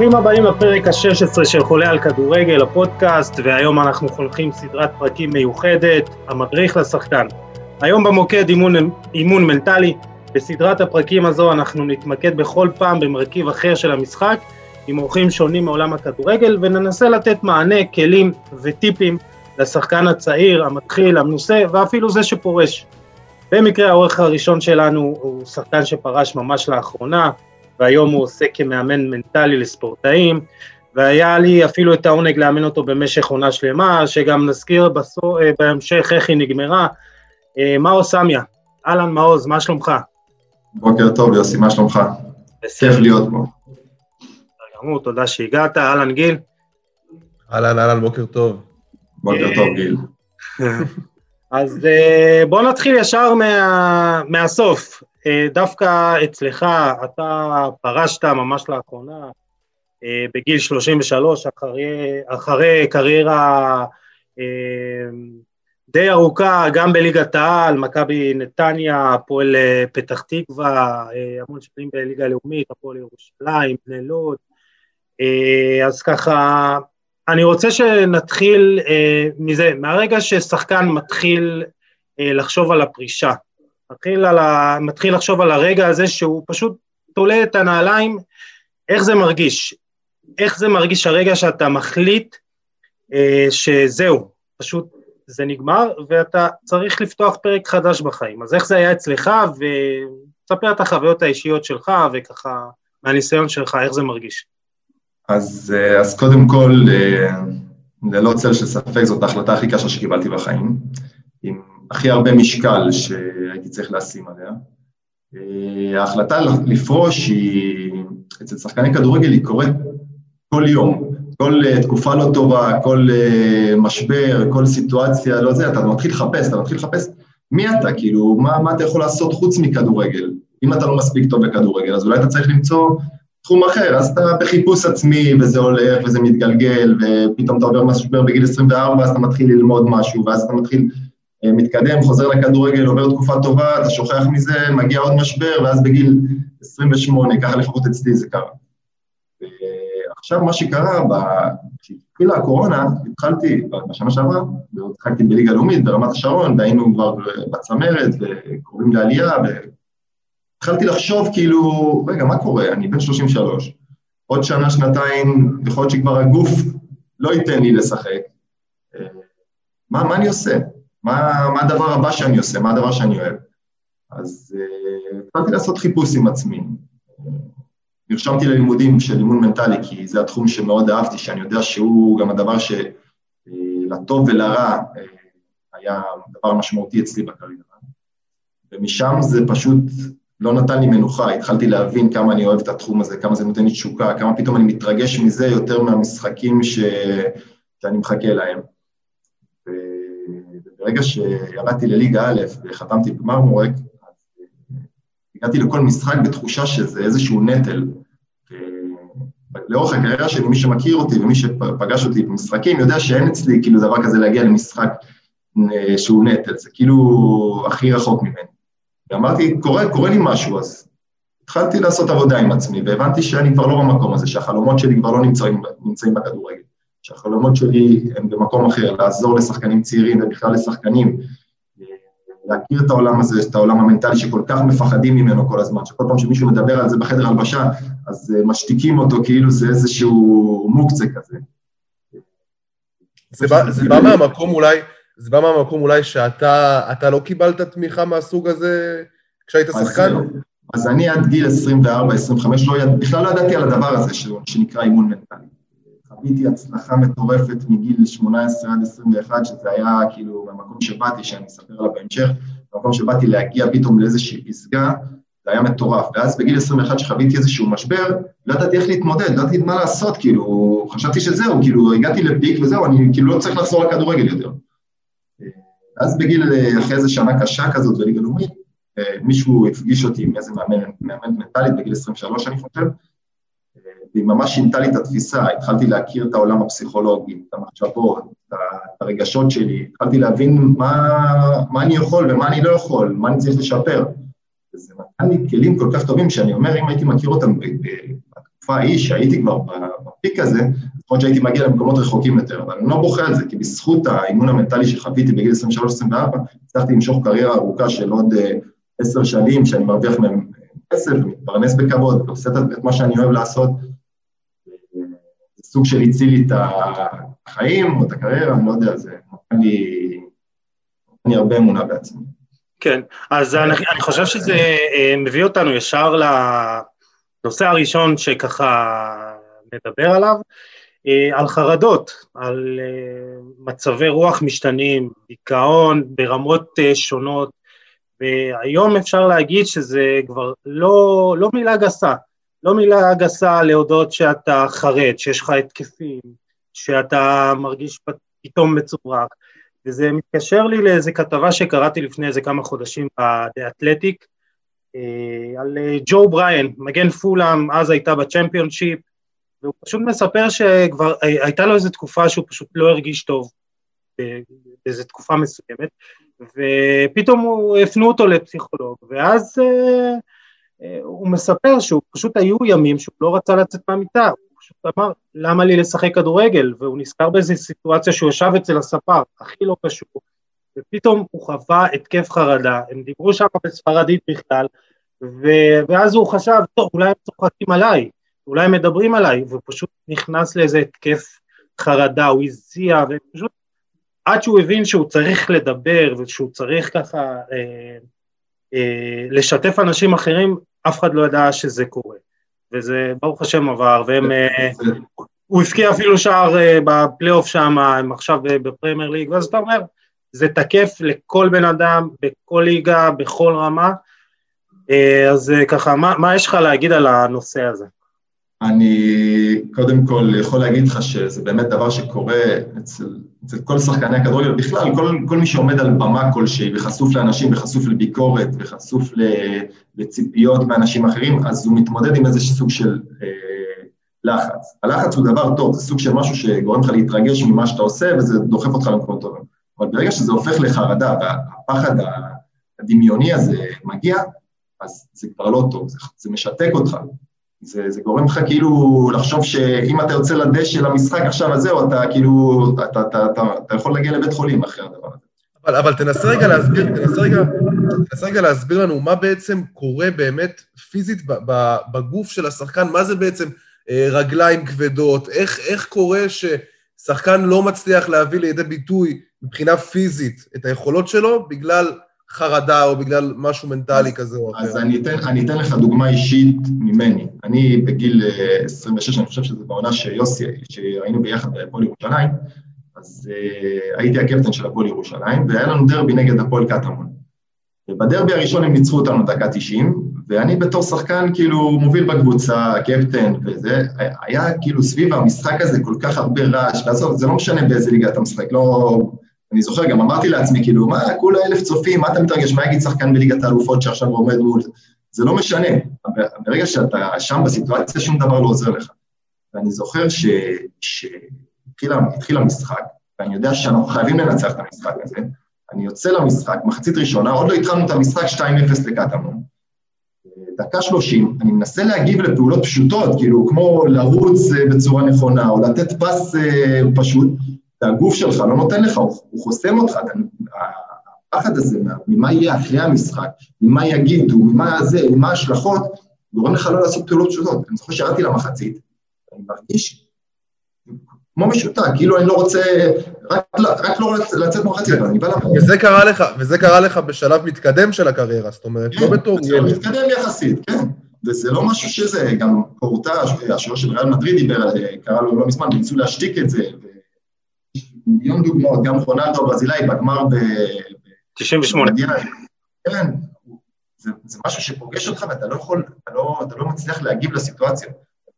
ברוכים הבאים לפרק ה-16 של חולה על כדורגל, הפודקאסט, והיום אנחנו חולקים סדרת פרקים מיוחדת, המדריך לשחקן. היום במוקד אימון, אימון מנטלי, בסדרת הפרקים הזו אנחנו נתמקד בכל פעם במרכיב אחר של המשחק, עם אורחים שונים מעולם הכדורגל, וננסה לתת מענה, כלים וטיפים לשחקן הצעיר, המתחיל, המנוסה, ואפילו זה שפורש. במקרה האורך הראשון שלנו הוא שחקן שפרש ממש לאחרונה, והיום הוא עושה כמאמן מנטלי לספורטאים, והיה לי אפילו את העונג לאמן אותו במשך עונה שלמה, שגם נזכיר בסו, אה, בהמשך איך היא נגמרה. אה, מאו סמיה, אהלן מעוז, מה שלומך? בוקר טוב, יוסי, מה שלומך? כיף להיות פה. גמור, תודה שהגעת, אהלן גיל. אהלן, אהלן, בוקר טוב. בוקר טוב, גיל. אז בוא נתחיל ישר מה, מהסוף. דווקא אצלך, אתה פרשת ממש לאחרונה, בגיל 33, אחרי, אחרי קריירה די ארוכה, גם בליגת העל, מכבי נתניה, הפועל פתח תקווה, המון שנים בליגה הלאומית, הפועל ירושלים, בני לוד. אז ככה, אני רוצה שנתחיל אה, מזה, מהרגע ששחקן מתחיל אה, לחשוב על הפרישה, מתחיל, ה, מתחיל לחשוב על הרגע הזה שהוא פשוט תולה את הנעליים, איך זה מרגיש? איך זה מרגיש הרגע שאתה מחליט אה, שזהו, פשוט זה נגמר, ואתה צריך לפתוח פרק חדש בחיים. אז איך זה היה אצלך, ותספר את החוויות האישיות שלך, וככה, מהניסיון שלך, איך זה מרגיש. אז, אה, אז קודם כל, אה, ללא צל של ספק, זאת ההחלטה הכי קשה שקיבלתי בחיים, הכי הרבה משקל שהייתי צריך לשים עליה. אה, ההחלטה לפרוש היא, אצל שחקני כדורגל היא קורית כל יום, כל תקופה לא טובה, כל משבר, כל סיטואציה, לא זה, אתה מתחיל לחפש, אתה מתחיל לחפש מי אתה, כאילו, מה, מה אתה יכול לעשות חוץ מכדורגל? אם אתה לא מספיק טוב בכדורגל, אז אולי אתה צריך למצוא תחום אחר, אז אתה בחיפוש עצמי, וזה הולך, וזה מתגלגל, ופתאום אתה עובר משבר בגיל 24, אז אתה מתחיל ללמוד משהו, ואז אתה מתחיל, אה, מתקדם, חוזר לכדורגל, עובר תקופה טובה, אתה שוכח מזה, מגיע עוד משבר, ואז בגיל 28, ככה לפחות אצלי זה קרה. עכשיו מה שקרה, כשהתחילה הקורונה, התחלתי בשנה שעברה, התחלתי בליגה לאומית ברמת השרון, והיינו כבר בצמרת, וקוראים לעלייה, התחלתי לחשוב כאילו, רגע, מה קורה? אני בן 33, עוד שנה, שנתיים, יכול להיות שכבר הגוף לא ייתן לי לשחק. אה, מה, מה אני עושה? מה, מה הדבר הבא שאני עושה? מה הדבר שאני אוהב? אז uh, התחלתי לעשות חיפוש עם עצמי. נרשמתי ללימודים של אימון מנטלי, כי זה התחום שמאוד אהבתי, שאני יודע שהוא גם הדבר שלטוב ולרע uh, היה דבר משמעותי אצלי בקריירה. ומשם זה פשוט לא נתן לי מנוחה, התחלתי להבין כמה אני אוהב את התחום הזה, כמה זה נותן לי תשוקה, כמה פתאום אני מתרגש מזה יותר מהמשחקים ש... שאני מחכה להם. וברגע שירדתי לליגה א' וחתמתי במרמורק, אז הגעתי לכל משחק בתחושה שזה איזשהו נטל. לאורך הקריירה שלי, מי שמכיר אותי ומי שפגש אותי במשחקים, יודע שאין אצלי כאילו דבר כזה להגיע למשחק אה, שהוא נטל, זה כאילו הכי רחוק ממני. ואמרתי, קורה, קורה לי משהו, אז התחלתי לעשות עבודה עם עצמי, והבנתי שאני כבר לא במקום הזה, שהחלומות שלי כבר לא נמצאים, נמצאים בכדורגל, שהחלומות שלי הם במקום אחר, לעזור לשחקנים צעירים ובכלל לשחקנים, להכיר את העולם הזה, את העולם המנטלי שכל כך מפחדים ממנו כל הזמן, שכל פעם שמישהו מדבר על זה בחדר הלבשה, אז אה, משתיקים אותו כאילו זה איזשהו מוקצה כזה. זה בא, זה בא מהמקום אולי, זה בא מהמקום אולי שאתה לא קיבלת תמיכה מהסוג הזה כשהיית שחקן? אז אני עד גיל 24-25 לא. בכלל לא ידעתי על הדבר הזה שנקרא אימון מנטלי. חוויתי הצלחה מטורפת מגיל 18 עד 21, שזה היה כאילו במקום שבאתי, שאני אספר עליו בהמשך, במקום שבאתי להגיע פתאום לאיזושהי פסגה, זה היה מטורף. ואז בגיל 21 שחוויתי איזשהו משבר, לא ידעתי איך להתמודד, לא ידעתי מה לעשות, כאילו, חשבתי שזהו, כאילו, הגעתי לפיק וזהו, אני כאילו לא צריך לחזור לכדורגל יותר. אז בגיל, אחרי איזה שנה קשה כזאת בליגה לאומית, מישהו הפגיש אותי עם איזה מאמן, מאמן מנטלית בגיל 23, אני חושב, והיא ממש שינתה לי את התפיסה, התחלתי להכיר את העולם הפסיכולוגי, את המחשבות, את הרגשות שלי, התחלתי להבין מה, מה אני יכול ומה אני לא יכול, מה אני צריך לשפר. וזה נתן לי כלים כל כך טובים, שאני אומר, אם הייתי מכיר אותם בתקופה ההיא, שהייתי כבר בפיק הזה, נכון שהייתי מגיע למקומות רחוקים יותר, אבל אני לא בוכה על זה, כי בזכות האימון המנטלי שחוויתי בגיל 23-24, הצלחתי למשוך קריירה ארוכה של עוד אה, עשר שנים, שאני מרוויח מהם כסף, ומתפרנס בכבוד, ועושה את מה שאני אוהב לעשות. סוג של הציל לי את החיים או את הקריירה, אני לא יודע, זה נותן לי, נותן לי הרבה אמונה בעצמי. כן, אז אני, אני חושב שזה אה, מביא אותנו ישר לנושא הראשון שככה נדבר עליו, אה, על חרדות, על אה, מצבי רוח משתנים, דיכאון ברמות שונות, והיום אפשר להגיד שזה כבר לא, לא מילה גסה, לא מילה גסה להודות שאתה חרד, שיש לך התקפים, שאתה מרגיש פתאום מצורק, וזה מתקשר לי לאיזה כתבה שקראתי לפני איזה כמה חודשים Athletic, אה, על אה, ג'ו בריין, מגן פולאם, אז הייתה בצ'מפיונשיפ, והוא פשוט מספר שכבר אה, הייתה לו איזו תקופה שהוא פשוט לא הרגיש טוב באיזו תקופה מסוימת, ופתאום הוא הפנו אותו לפסיכולוג, ואז הוא מספר שהוא פשוט היו ימים שהוא לא רצה לצאת מהמיטה, הוא פשוט אמר, למה לי לשחק כדורגל? והוא נזכר באיזו סיטואציה שהוא ישב אצל הספר, הכי לא קשור, ופתאום הוא חווה התקף חרדה, הם דיברו שם בספרדית בכלל, ו- ואז הוא חשב, טוב, אולי הם צוחקים עליי, אולי הם מדברים עליי, והוא פשוט נכנס לאיזה התקף חרדה, הוא הזיע, ופשוט עד שהוא הבין שהוא צריך לדבר ושהוא צריך ככה אה, אה, לשתף אנשים אחרים, אף אחד לא ידע שזה קורה. וזה ברוך השם עבר, והם... אה, הוא הבקיע אפילו שער אה, בפלייאוף שם, הם עכשיו בפרמייר ליג, ואז אתה אומר, זה תקף לכל בן אדם, בכל ליגה, בכל רמה. אה, אז ככה, מה, מה יש לך להגיד על הנושא הזה? אני קודם כל יכול להגיד לך שזה באמת דבר שקורה אצל, אצל כל שחקני הכדורגל, בכלל, כל, כל מי שעומד על במה כלשהי וחשוף לאנשים וחשוף לביקורת וחשוף לציפיות מאנשים אחרים, אז הוא מתמודד עם איזה סוג של אה, לחץ. הלחץ הוא דבר טוב, זה סוג של משהו שגורם לך להתרגש ממה שאתה עושה וזה דוחף אותך למקומות טובים. אבל ברגע שזה הופך לחרדה והפחד הדמיוני הזה מגיע, אז זה כבר לא טוב, זה, זה משתק אותך. זה, זה גורם לך כאילו לחשוב שאם אתה יוצא לדשא למשחק עכשיו, אז זהו, אתה כאילו, אתה, אתה, אתה, אתה, אתה יכול להגיע לבית חולים אחרי הדבר הזה. אבל, אבל תנסה רגע להסביר, תנסה רגע, תנסה רגע להסביר לנו מה בעצם קורה באמת פיזית בגוף של השחקן, מה זה בעצם אה, רגליים כבדות, איך, איך קורה ששחקן לא מצליח להביא לידי ביטוי מבחינה פיזית את היכולות שלו בגלל חרדה או בגלל משהו מנטלי כזה או אחר. אז אני אתן, אני אתן לך דוגמה אישית ממני. אני בגיל 26, אה, אני חושב שזה בעונה שיוסי, שהיינו ביחד בהפועל ירושלים, אז uh, הייתי הקפטן של הפועל ירושלים, והיה לנו דרבי נגד הפועל קטמון. ובדרבי הראשון הם ניצחו אותנו דקה 90, ואני בתור שחקן כאילו מוביל בקבוצה, קפטן וזה, היה כאילו סביב המשחק הזה כל כך הרבה רעש, ועזוב, זה לא משנה באיזה ליגה אתה משחק, לא... אני זוכר, גם אמרתי לעצמי, כאילו, מה, כולה אלף צופים, מה אתה מתרגש, מה יגיד שחקן בליגת האלופות שעכשיו עומד מול... זה לא משנה. ברגע שאתה שם בסיטואציה, שום דבר לא עוזר לך. ואני זוכר שהתחיל המשחק, ואני יודע שאנחנו חייבים לנצח את המשחק הזה, אני יוצא למשחק, מחצית ראשונה, עוד לא התחלנו את המשחק 2-0 לקטמון. דקה שלושים, אני מנסה להגיב לפעולות פשוטות, כאילו כמו לרוץ אה, בצורה נכונה, או לתת פס אה, פשוט, והגוף שלך לא נותן לך, הוא, חוסם אותך, הפחד הזה ממה יהיה אחרי המשחק, ממה יגידו, ממה זה, ממה ההשלכות, גורם לך לא לעשות פעולות פשוטות. אני זוכר שירדתי למחצית, אני מרגיש כמו משותק, כאילו אני לא רוצה, רק, רק לא לצאת מחצית, אני בא למחצית. וזה קרה לך, וזה קרה לך בשלב מתקדם של הקריירה, זאת אומרת, לא כן, בתור. כן, מתקדם יחסית, כן. וזה לא משהו שזה, גם קורטה, השוער של ריאל מדריד דיבר קרה לו לא מזמן, ניסו להשתיק את זה, מיליון דוגמאות, גם רונלדו הברזילאי בגמר ב... 98. כן, זה, זה משהו שפוגש אותך ואתה לא יכול, אתה לא, אתה לא מצליח להגיב לסיטואציה.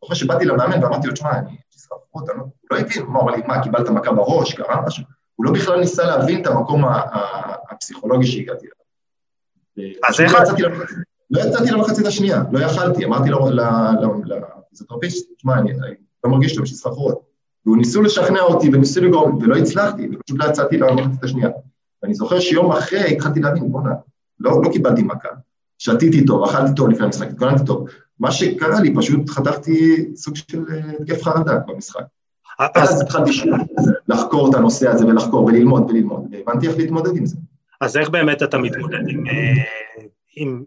זוכר שבאתי למאמן ואמרתי לו, תשמע, אני תסחפות, אני לא, הוא לא הבין, הוא אמר לי, מה, קיבלת מכה בראש, קרה משהו? הוא לא בכלל ניסה להבין את המקום הפסיכולוגי שהגעתי אליו. אז איך... לא יצאתי למחצית השנייה, לא יכלתי, אמרתי לפיזיותרפיסט, תשמע, אני לא מרגיש טוב, יש לי סחרחורת. והוא ניסו לשכנע אותי וניסו לגרום, ולא הצלחתי, ופשוט לא יצאתי למחצית השנייה. ואני זוכר שיום אחרי התחלתי להבין, בוא'נה, לא, לא קיבלתי מכה, שתיתי טוב, אכלתי טוב לפני המשחק, התכוננתי טוב, מה שקרה לי, פשוט חטפתי סוג של אה, התקף חרדה במשחק. אז התחלתי שוב לחקור את הנושא הזה ולחקור וללמוד וללמוד, והבנתי איך להתמודד עם זה. אז איך באמת אתה מתמודד עם, אה, עם,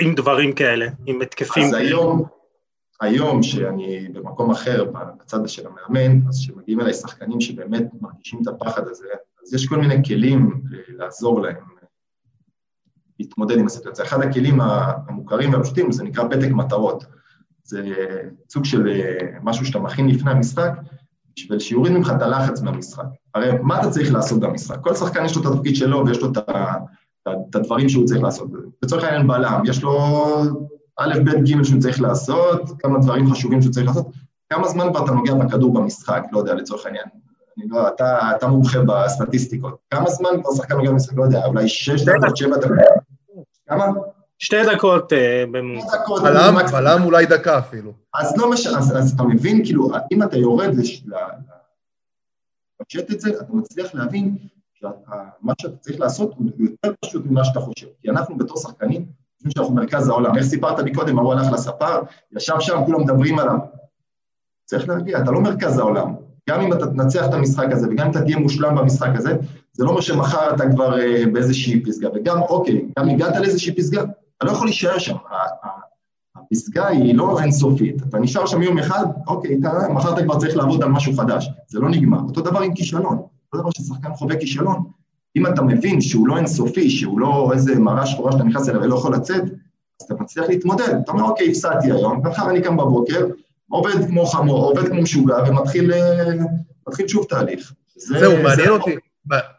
עם דברים כאלה, עם התקפים? אז היום, היום שאני במקום אחר, בצד של המאמן, אז כשמגיעים אליי שחקנים שבאמת מרגישים את הפחד הזה, אז יש כל מיני כלים לעזור להם להתמודד עם הסיטואציה. אחד הכלים המוכרים והפשוטים זה נקרא פתק מטרות. זה סוג של אה, משהו שאתה מכין לפני המשחק, בשביל שיוריד ממך את הלחץ מהמשחק. הרי מה אתה צריך לעשות במשחק? כל שחקן יש לו את התפקיד שלו ויש לו את הדברים שהוא צריך לעשות. לצורך העניין בלם, יש לו א', ב', ג' שהוא צריך לעשות, כמה דברים חשובים שהוא צריך לעשות, כמה זמן כבר אתה נוגע בכדור במשחק, לא יודע, לצורך העניין. אני לא, אתה, אתה מומחה בסטטיסטיקות. כמה זמן כבר שחקן נוגע במשחק, לא יודע, אולי שש דקות, שבע דקות. כמה? שתי דקות בממוצע. בלם, בלם אולי דקה אפילו. אז לא משנה, אז, אז אתה מבין, כאילו, אם אתה יורד לפשט את זה, אתה מצליח להבין שמה שאתה צריך לעשות הוא יותר פשוט ממה שאתה חושב. כי אנחנו בתור שחקנים, חושבים שאנחנו מרכז העולם. איך סיפרת לי קודם, ההוא הלך לספר, ישב שם, כולם מדברים עליו. צריך להגיע, אתה לא מרכז העולם. גם אם אתה תנצח את המשחק הזה, וגם אם אתה תהיה מושלם במשחק הזה, זה לא אומר שמחר אתה כבר uh, באיזושהי פסגה. וגם, אוקיי, גם הגעת לאיזושהי פסגה, אתה לא יכול להישאר שם. הפסגה היא לא אינסופית. אתה נשאר שם יום אחד, אוקיי, אתה, מחר אתה כבר צריך לעבוד על משהו חדש. זה לא נגמר. אותו דבר עם כישלון. אותו דבר ששחקן חווה כישלון. אם אתה מבין שהוא לא אינסופי, שהוא לא איזה מראה שחורה שאתה נכנס אליה ולא יכול לצאת, אז אתה מצליח להתמודד. אתה אומר, אוקיי, הפסדתי היום, ומחר אני קם בבוקר, עובד כמו חמור, עובד כמו משוגע, ומתחיל אה, שוב תהליך. זהו, זה מעניין אותי,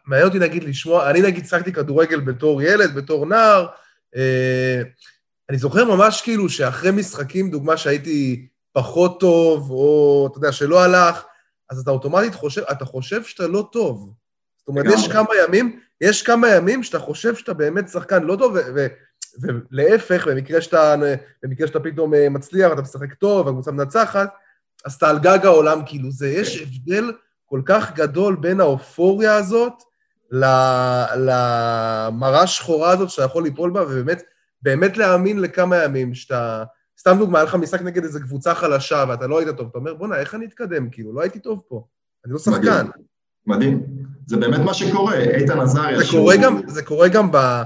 מעניין אותי נגיד לשמוע, אני נגיד שחקתי כדורגל בתור ילד, בתור נער, אה, אני זוכר ממש כאילו שאחרי משחקים, דוגמה שהייתי פחות טוב, או אתה יודע, שלא הלך, אז אתה אוטומטית חושב, אתה חושב שאתה לא טוב. זאת אומרת, יש כמה ימים, יש כמה ימים שאתה חושב שאתה באמת שחקן לא טוב, ולהפך, במקרה שאתה, במקרה שאתה פתאום אה, מצליח, אתה משחק טוב, והקבוצה מנצחת, אז אתה על גג העולם, כאילו, זה, יש כן. הבדל כל כך גדול בין האופוריה הזאת למראה השחורה הזאת שאתה יכול ליפול בה, ובאמת, באמת להאמין לכמה ימים שאתה... סתם דוגמא, היה לך משחק נגד איזו קבוצה חלשה ואתה לא היית טוב, אתה אומר, בואנה, איך אני אתקדם? כאילו, לא הייתי טוב פה. אני לא שחקן. מדהים. זה באמת מה שקורה, איתן עזריה. זה, שהוא... זה קורה גם ב...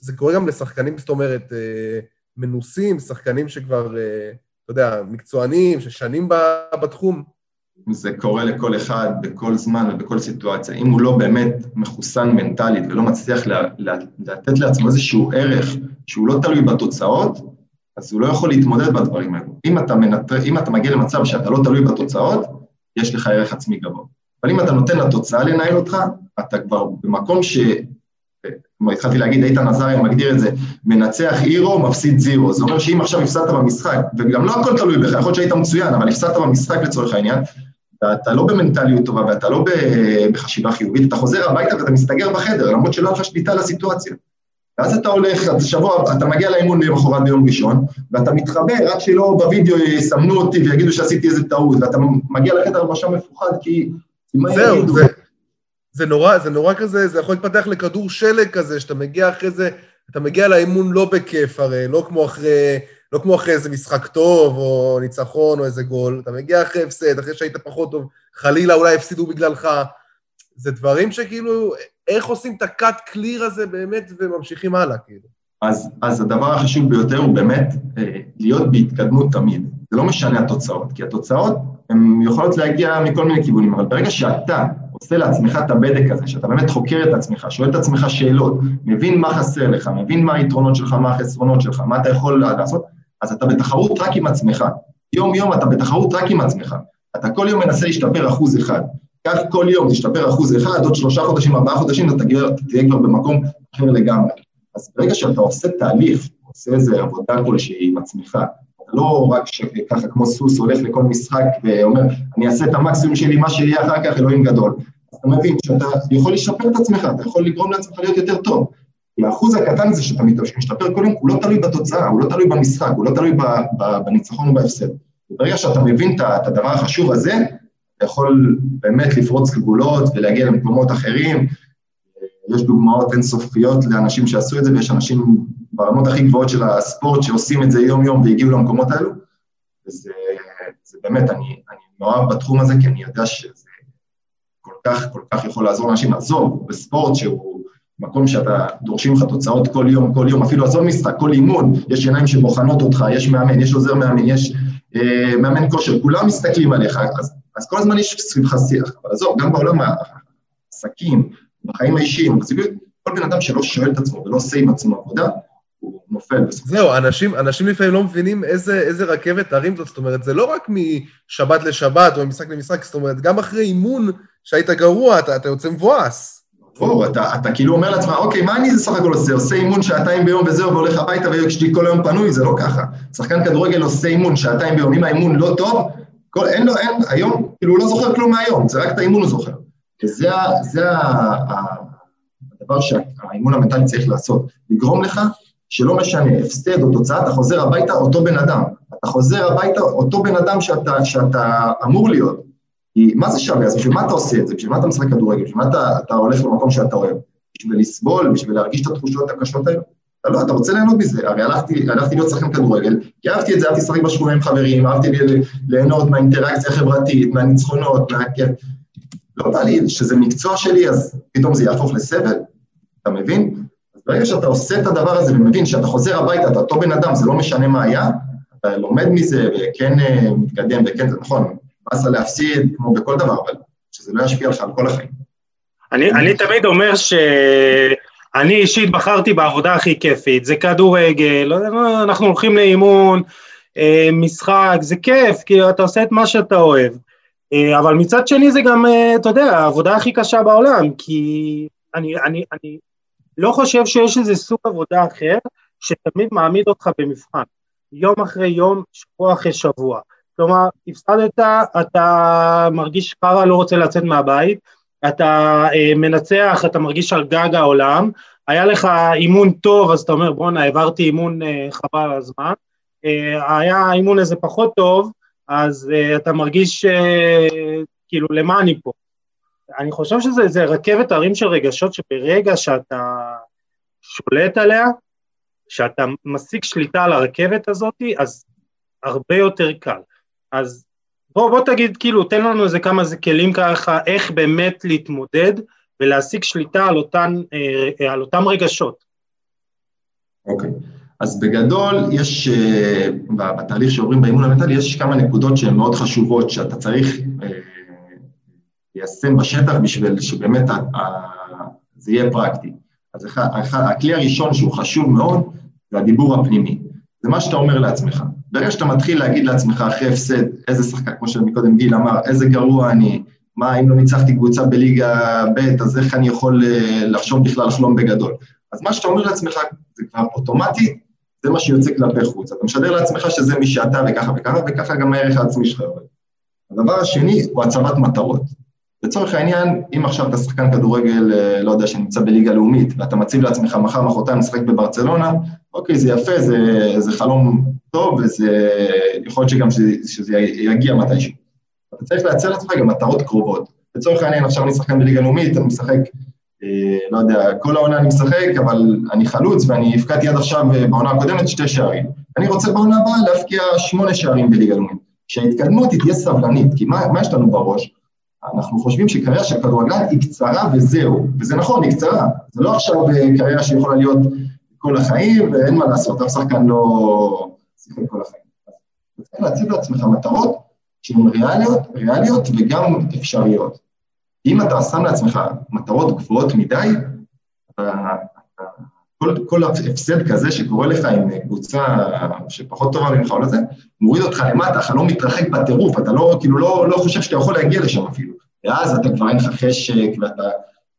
זה קורה גם לשחקנים, זאת אומרת, אה, מנוסים, שחקנים שכבר, אה, אתה יודע, מקצוענים, ששנים בתחום. זה קורה לכל אחד, בכל זמן ובכל סיטואציה. אם הוא לא באמת מחוסן מנטלית ולא מצליח לה, לה, לתת לעצמו איזשהו ערך שהוא לא תלוי בתוצאות, אז הוא לא יכול להתמודד בדברים האלו. אם אתה, מנטר, אם אתה מגיע למצב שאתה לא תלוי בתוצאות, יש לך ערך עצמי גבוה. אבל אם אתה נותן לתוצאה לנהל אותך, אתה כבר במקום ש... כמו התחלתי להגיד, איתן עזריה מגדיר את זה, מנצח הירו, מפסיד זירו. זה אומר שאם עכשיו הפסדת במשחק, וגם לא הכל תלוי בך, יכול להיות שהיית מצוין, אבל הפסדת במשחק לצורך העניין, ואתה לא במנטליות טובה ואתה לא בחשיבה חיובית, אתה חוזר הביתה ואתה מסתגר בחדר, למרות שלא לך שליטה על הסיטואציה. ואז אתה הולך, אז שבוע, אתה מגיע לאימון למחרת ביום ראשון, ואתה מתחבא, רק שלא בווידאו יסמנו אותי ויגידו שעשיתי איזה טעות, ואתה מגיע לחדר הלבשה מפוחד כי... זהו, זה, זה נורא, זה נורא כזה, זה יכול להתפתח לכדור שלג כזה, שאתה מגיע אחרי זה, אתה מגיע לאימון לא בכיף הרי, לא כמו אחרי, לא כמו אחרי איזה משחק טוב, או ניצחון, או איזה גול, אתה מגיע אחרי הפסד, אחרי שהיית פחות טוב, חלילה אולי הפסידו בגללך. זה דברים שכאילו, איך עושים את הקאט קליר הזה באמת וממשיכים הלאה, כאילו. אז, אז הדבר החשוב ביותר הוא באמת אה, להיות בהתקדמות תמיד. זה לא משנה התוצאות, כי התוצאות הן יכולות להגיע מכל מיני כיוונים, אבל ברגע שאתה עושה לעצמך את הבדק הזה, שאתה באמת חוקר את עצמך, שואל את עצמך שאלות, מבין מה חסר לך, מבין מה היתרונות שלך, מה החסרונות שלך, מה אתה יכול לעשות, אז אתה בתחרות רק עם עצמך. יום-יום אתה בתחרות רק עם עצמך. אתה כל יום מנסה להשתפר אחוז אחד. כך כל יום תשתפר אחוז אחד, עוד שלושה חודשים, ארבעה חודשים, אתה תהיה, תהיה כבר במקום אחר לגמרי. אז ברגע שאתה עושה תהליך, עושה איזו עבודה כלשהי עם עצמך, לא רק ככה כמו סוס הולך לכל משחק ואומר, אני אעשה את המקסימום שלי, מה שיהיה אחר כך, אלוהים גדול. אתה מבין שאתה יכול לשפר את עצמך, אתה יכול לגרום לעצמך להיות יותר טוב. האחוז הקטן הזה שאתה משתפר כל יום, הוא לא תלוי בתוצאה, הוא לא תלוי במשחק, הוא לא תלוי בניצחון או בהפסד. ברגע שאתה מבין את הדבר החשוב הזה, אתה יכול באמת לפרוץ גבולות ולהגיע למקומות אחרים. יש דוגמאות אינסופיות לאנשים שעשו את זה, ויש אנשים ברמות הכי גבוהות של הספורט, שעושים את זה יום-יום והגיעו למקומות האלו, וזה זה באמת, אני, אני מאוהב בתחום הזה, כי אני יודע שזה כל כך, כל כך יכול לעזור לאנשים. עזוב, בספורט שהוא מקום שאתה, דורשים לך תוצאות כל יום, כל יום, אפילו עזוב משחק, כל אימון, יש עיניים שבוחנות אותך, יש מאמן, יש עוזר מאמן, יש אה, מאמן כושר, כולם מסתכלים עליך, אז, אז כל הזמן יש סביבך שיח. אבל עזוב, גם בעולם העסקים, בחיים האישיים, כל בן אדם שלא שואל את עצמו ולא עושה עם עצמו עבודה, הוא נופל זהו, אנשים, אנשים לפעמים לא מבינים איזה, איזה רכבת הרים זאת, זאת אומרת, זה לא רק משבת לשבת או ממשחק למשחק, זאת אומרת, גם אחרי אימון שהיית גרוע, אתה, אתה יוצא מבואס. ברור, אתה, אתה כאילו אומר לעצמך, אוקיי, מה אני סך הכל עושה? עושה אימון שעתיים ביום וזהו, והולך הביתה ויש לי כל היום פנוי, זה לא ככה. שחקן כדורגל עושה אימון שעתיים ביום, אם האימון לא טוב, כל, אין לו, אין, היום, כאילו הוא לא זוכר כלום מהיום, זה רק את האימון הוא זוכר. וזה זה הדבר שהאימון המנטלי צריך לעשות, לגרום לך שלא משנה, הפסד או תוצאה, אתה חוזר הביתה אותו בן אדם. אתה חוזר הביתה אותו בן אדם שאתה, שאתה אמור להיות. כי מה זה שווה? אז בשביל מה אתה עושה את זה? בשביל מה אתה משחק כדורגל? בשביל מה אתה, אתה הולך למקום שאתה אוהב? בשביל לסבול? בשביל להרגיש את התחושות הקשות האלה? אתה לא, אתה רוצה ליהנות מזה. הרי הלכתי, הלכתי להיות שחקן כדורגל, כי אהבתי את זה, אהבתי לשחק בשכונה עם חברים, אהבתי ליהנות מהאינטראקציה החברתית, מהניצחונות, מהכיף. לא בא לי שזה מקצוע שלי, אז פתאום זה יהפוך לסבל, אתה מבין? ברגע שאתה עושה את הדבר הזה ומבין שאתה חוזר הביתה, אתה אותו בן אדם, זה לא משנה מה היה, אתה לומד מזה וכן אה, מתקדם וכן, זה נכון, באסה להפסיד, כמו בכל דבר, אבל שזה לא ישפיע לך על כל החיים. אני, אני תמיד אומר שאני אישית בחרתי בעבודה הכי כיפית, זה כדורגל, לא אנחנו הולכים לאימון, אה, משחק, זה כיף, כי אתה עושה את מה שאתה אוהב. אה, אבל מצד שני זה גם, אתה יודע, העבודה הכי קשה בעולם, כי אני, אני, אני לא חושב שיש איזה סוג עבודה אחר שתמיד מעמיד אותך במבחן, יום אחרי יום, שבוע אחרי שבוע. כלומר, הפסדת, אתה מרגיש חרא, לא רוצה לצאת מהבית, אתה אה, מנצח, אתה מרגיש על גג העולם, היה לך אימון טוב, אז אתה אומר, בואנה, העברתי אימון אה, חבל על הזמן, אה, היה אימון איזה פחות טוב, אז אה, אתה מרגיש אה, כאילו, למה אני פה? אני חושב שזה רכבת הרים של רגשות שברגע שאתה שולט עליה, שאתה משיג שליטה על הרכבת הזאת, אז הרבה יותר קל. אז בוא, בוא תגיד, כאילו, תן לנו איזה כמה זה כלים ככה, איך באמת להתמודד ולהשיג שליטה על, אותן, אה, על אותם רגשות. אוקיי. Okay. אז בגדול, יש, אה, בתהליך שעוברים באימון המנטלי, יש כמה נקודות שהן מאוד חשובות, שאתה צריך אה, ליישם בשטח בשביל שבאמת זה יהיה פרקטי. אז הכלי הראשון שהוא חשוב מאוד, זה הדיבור הפנימי. זה מה שאתה אומר לעצמך. ברגע שאתה מתחיל להגיד לעצמך אחרי הפסד, איזה שחקן, כמו שמקודם גיל אמר, איזה גרוע אני, מה, אם לא ניצחתי קבוצה בליגה ב', אז איך אני יכול אה, לחשוב בכלל לחלום בגדול? אז מה שאתה אומר לעצמך, זה כבר אוטומטי, זה מה שיוצא כלפי חוץ. אתה משדר לעצמך שזה מי שאתה וככה וככה, וככה גם הערך העצמי שלך יורד. הדבר השני הוא הצבת מטרות. לצורך העניין, אם עכשיו אתה שחקן כדורגל, אה, לא יודע, שנמצא בליגה לאומית, ואתה מציב לעצמך מחר, מחרתיים לשחק בברצלונה, אוקיי, זה יפה, זה, זה חלום טוב, וזה יכול להיות שגם שזה, שזה יגיע מתישהו. אתה צריך לייצר לעצמך גם מטרות קרובות. לצורך העניין, עכשיו אני שחקן בליגה לאומית, אני משחק, אה, לא יודע, כל העונה אני משחק, אבל אני חלוץ, ואני הפקדתי עד עכשיו אה, בעונה הקודמת שתי שערים. אני רוצה בעונה הבאה להפקיע שמונה שערים בליגה לאומית. כשההתקדמות היא תהיה סבלנית, כי מה, מה יש לנו בראש? אנחנו חושבים שקריירה של כדורגלן היא קצרה וזהו, וזה נכון, היא קצרה, זה לא עכשיו קריירה שיכולה להיות כל החיים ואין מה לעשות, אף שחקן לא שיחק כל החיים. אתה צריך להציב לעצמך מטרות שהן ריאליות, ריאליות וגם אפשריות. אם אתה שם לעצמך מטרות גבוהות מדי, אתה, אתה, כל, כל הפסד כזה שקורה לך עם קבוצה שפחות טובה ממך או לזה, מוריד אותך למטה, אתה לא מתרחק בטירוף, אתה לא, כאילו, לא, לא חושב שאתה יכול להגיע לשם אפילו. ואז אתה כבר אין לך חשק ואתה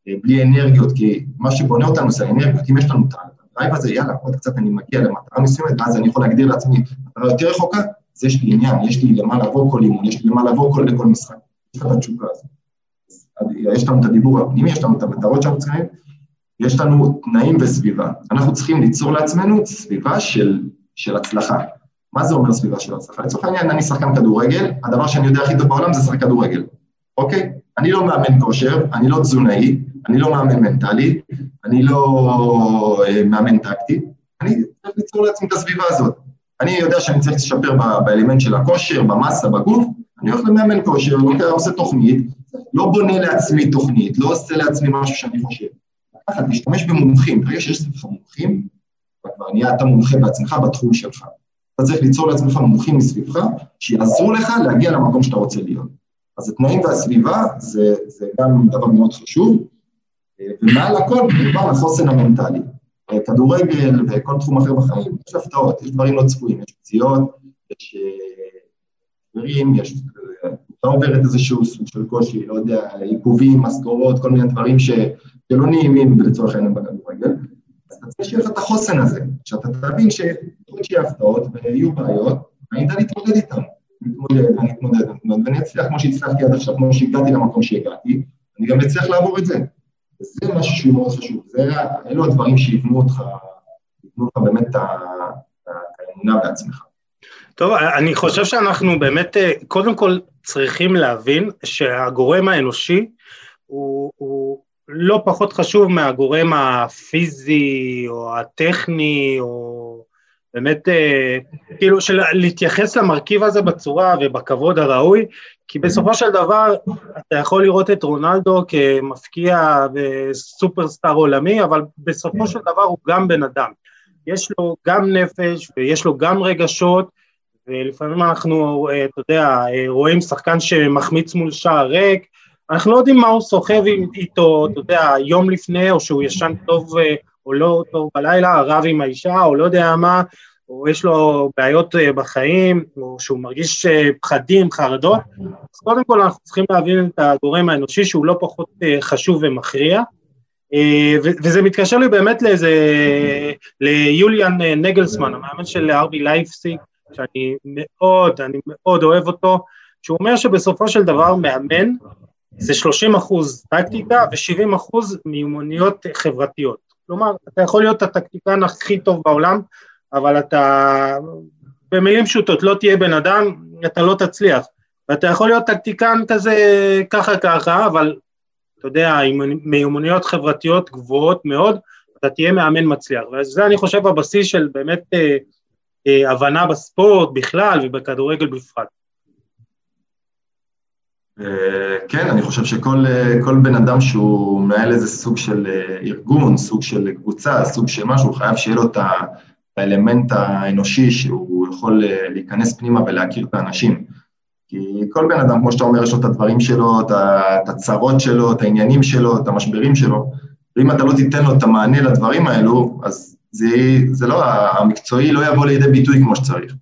אה, בלי אנרגיות, כי מה שבונה אותנו זה אנרגיות, אם יש לנו את הדרייב הזה, יאללה, עוד קצת אני מגיע למטרה מסוימת, ואז אני יכול להגדיר לעצמי מטרה יותר רחוקה, אז יש לי עניין, יש לי למה לעבור כל אימון, יש לי למה לעבור כל, לכל משחק. יש לך את התשוקה הזאת. יש לנו את הדיבור הפנימי, יש לנו את המטרות שאנחנו צריכים, יש לנו תנאים וסביבה. אנחנו צריכים ליצור לעצמנו סביבה של, של הצלחה. מה זה אומר סביבה של הצלחה? לצורך העניין, אני שחקן כדורגל, הדבר שאני יודע הכי טוב בעולם זה לשחק כדורגל, אוקיי? אני לא מאמן כושר, אני לא תזונאי, אני לא מאמן מנטלי, אני לא אה, מאמן טקטי, אני צריך ליצור לעצמי את הסביבה הזאת. אני יודע שאני צריך לשפר באלמנט של הכושר, במסה, בגוף, אני הולך למאמן כושר, לוקח, עושה תוכנית, לא בונה לעצמי תוכנית, לא עושה לעצמי משהו שאני חושב. ככה, תשתמש במומחים, ברגע שיש לך מומחים, אתה כבר נהיה אתה מומחה בעצמך בתחום שלך. אתה צריך ליצור לעצמך מומחים מסביבך, שיעזרו לך להגיע למקום שאתה רוצה להיות. אז התנאים והסביבה זה, זה גם דבר מאוד חשוב, ומעל הכל כמובן החוסן המנטלי. כדורגל וכל תחום אחר בחיים, יש הפתעות, יש דברים לא צפויים, יש פציעות, יש דברים, יש... אתה עוברת איזשהו סוג של קושי, לא יודע, עיכובים, משכורות, כל מיני דברים ש... שלא נעימים לצורך העניין בכדורגל, אז אתה צריך שיהיה לך את החוסן הזה, שאתה תבין שיהיו הפתעות ויהיו בעיות, ואני יודע להתמודד איתן. להתמודד, אני אתמודד, ואני אצליח כמו שהצלחתי עד עכשיו, כמו שהגעתי למקום שהגעתי, אני גם אצליח לעבור את זה. וזה משהו שהוא מאוד חשוב, זה, אלו הדברים שיבנו אותך, יבנו אותך באמת את האמונה בעצמך. טוב, אני חושב שאנחנו באמת, אה, קודם כל צריכים להבין שהגורם האנושי הוא, הוא לא פחות חשוב מהגורם הפיזי או הטכני, או באמת, אה, כאילו, של להתייחס למרכיב הזה בצורה ובכבוד הראוי, כי בסופו של דבר אתה יכול לראות את רונלדו כמפקיע וסופרסטאר עולמי, אבל בסופו של דבר הוא גם בן אדם. יש לו גם נפש ויש לו גם רגשות, ולפעמים אנחנו, אה, אתה יודע, אה, רואים שחקן שמחמיץ מול שער ריק, אנחנו לא יודעים מה הוא סוחב איתו, אתה יודע, יום לפני, או שהוא ישן טוב אה, או לא טוב בלילה, רב עם האישה, או לא יודע מה, או יש לו בעיות בחיים, או שהוא מרגיש פחדים, חרדות, אז קודם כל אנחנו צריכים להבין את הגורם האנושי שהוא לא פחות חשוב ומכריע, וזה מתקשר לי באמת לאיזה, ליוליאן נגלסמן, המאמן של ארבי לייפסיק, שאני מאוד, אני מאוד אוהב אותו, שהוא אומר שבסופו של דבר מאמן זה 30 אחוז טקטיקה ו-70 אחוז מיומנויות חברתיות. כלומר, אתה יכול להיות הטקטיקן הכי טוב בעולם, אבל אתה, במילים פשוטות, לא תהיה בן אדם, אתה לא תצליח. ואתה יכול להיות טקטיקן כזה ככה ככה, אבל אתה יודע, עם מיומנויות חברתיות גבוהות מאוד, אתה תהיה מאמן מצליח. וזה אני חושב הבסיס של באמת אה, הבנה בספורט בכלל ובכדורגל בפרט. אה, כן, אני חושב שכל אה, בן אדם שהוא מנהל איזה סוג של ארגון, סוג של קבוצה, סוג של משהו, חייב שיהיה לו את האלמנט האנושי שהוא יכול להיכנס פנימה ולהכיר את האנשים. כי כל בן אדם, כמו שאתה אומר, יש לו את הדברים שלו, את הצרות שלו, את העניינים שלו, את המשברים שלו, ואם אתה לא תיתן לו את המענה לדברים האלו, אז זה, זה לא, המקצועי לא יבוא לידי ביטוי כמו שצריך.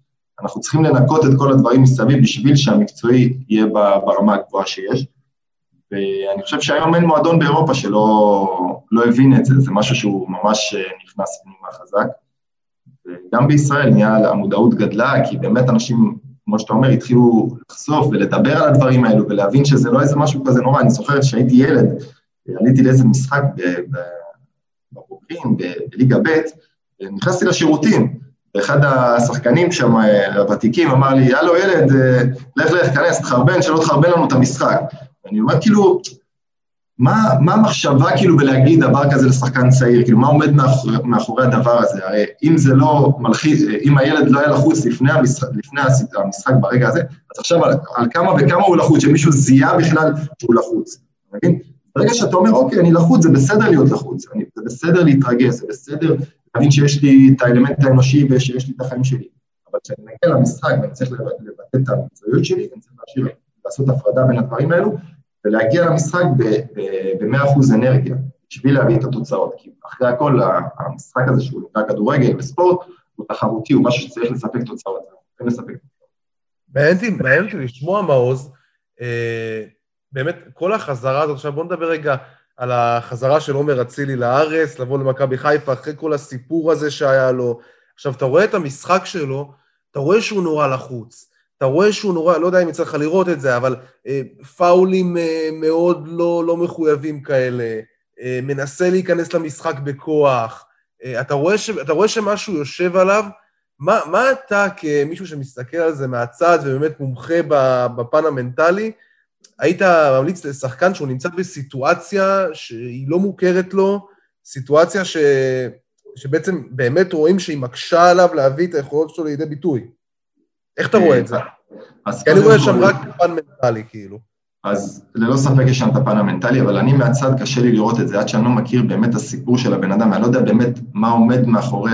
אנחנו צריכים לנקות את כל הדברים מסביב בשביל שהמקצועי יהיה ברמה הגבוהה שיש. ואני חושב שהיום אין מועדון באירופה שלא לא הבין את זה, זה משהו שהוא ממש אה, נכנס פנימה חזק. וגם בישראל נהיה, המודעות גדלה, כי באמת אנשים, כמו שאתה אומר, התחילו לחשוף ולדבר על הדברים האלו ולהבין שזה לא איזה משהו כזה נורא. אני זוכר שהייתי ילד, עליתי לאיזה משחק בבוגרים, בליגה ב', נכנסתי לשירותים, ואחד השחקנים שם, הוותיקים, אמר לי, הלו ילד, לך לך, כנס, תחרבן, שלא תחרבן לנו את המשחק. ואני אומר, כאילו, מה, מה המחשבה כאילו בלהגיד דבר כזה לשחקן צעיר? כאילו, מה עומד מאחורי, מאחורי הדבר הזה? הרי אם זה לא מלחיץ, אם הילד לא היה לחוץ לפני המשחק, לפני המשחק ברגע הזה, אז עכשיו על, על כמה וכמה הוא לחוץ, שמישהו זיהה בכלל שהוא לחוץ. אתה מבין? ברגע שאתה אומר, אוקיי, אני לחוץ, זה בסדר להיות לחוץ, אני, זה בסדר להתרגש, זה בסדר להבין שיש לי את האלמנט האנושי ושיש לי את החיים שלי. אבל כשאני מגיע למשחק ואני צריך לבטא את המקצועיות שלי, אני צריך להשאיר, לעשות הפרדה בין הדברים האלו, ולהגיע למשחק ב-100% אנרגיה, בשביל להביא את התוצאות. כי אחרי הכל, המשחק הזה שהוא נקרא כדורגל וספורט, הוא תחרותי, הוא משהו שצריך לספק תוצאות. מעניין אותי לשמוע, מעוז, אה, באמת, כל החזרה הזאת, עכשיו בואו נדבר רגע על החזרה של עומר אצילי לארץ, לבוא למכבי חיפה, אחרי כל הסיפור הזה שהיה לו. עכשיו, אתה רואה את המשחק שלו, אתה רואה שהוא נורא לחוץ. אתה רואה שהוא נורא, לא יודע אם יצא לך לראות את זה, אבל אה, פאולים אה, מאוד לא, לא מחויבים כאלה, אה, מנסה להיכנס למשחק בכוח. אה, אתה, רואה ש, אתה רואה שמשהו יושב עליו, מה, מה אתה כמישהו שמסתכל על זה מהצד ובאמת מומחה בפן המנטלי, היית ממליץ לשחקן שהוא נמצא בסיטואציה שהיא לא מוכרת לו, סיטואציה ש... שבעצם באמת רואים שהיא מקשה עליו להביא את היכולות שלו לידי ביטוי. איך אתה רואה את זה? כי אני רואה שם רק פן מנטלי, כאילו. אז ללא ספק יש שם את הפן המנטלי, אבל אני מהצד קשה לי לראות את זה, עד שאני לא מכיר באמת את הסיפור של הבן אדם, אני לא יודע באמת מה עומד מאחורי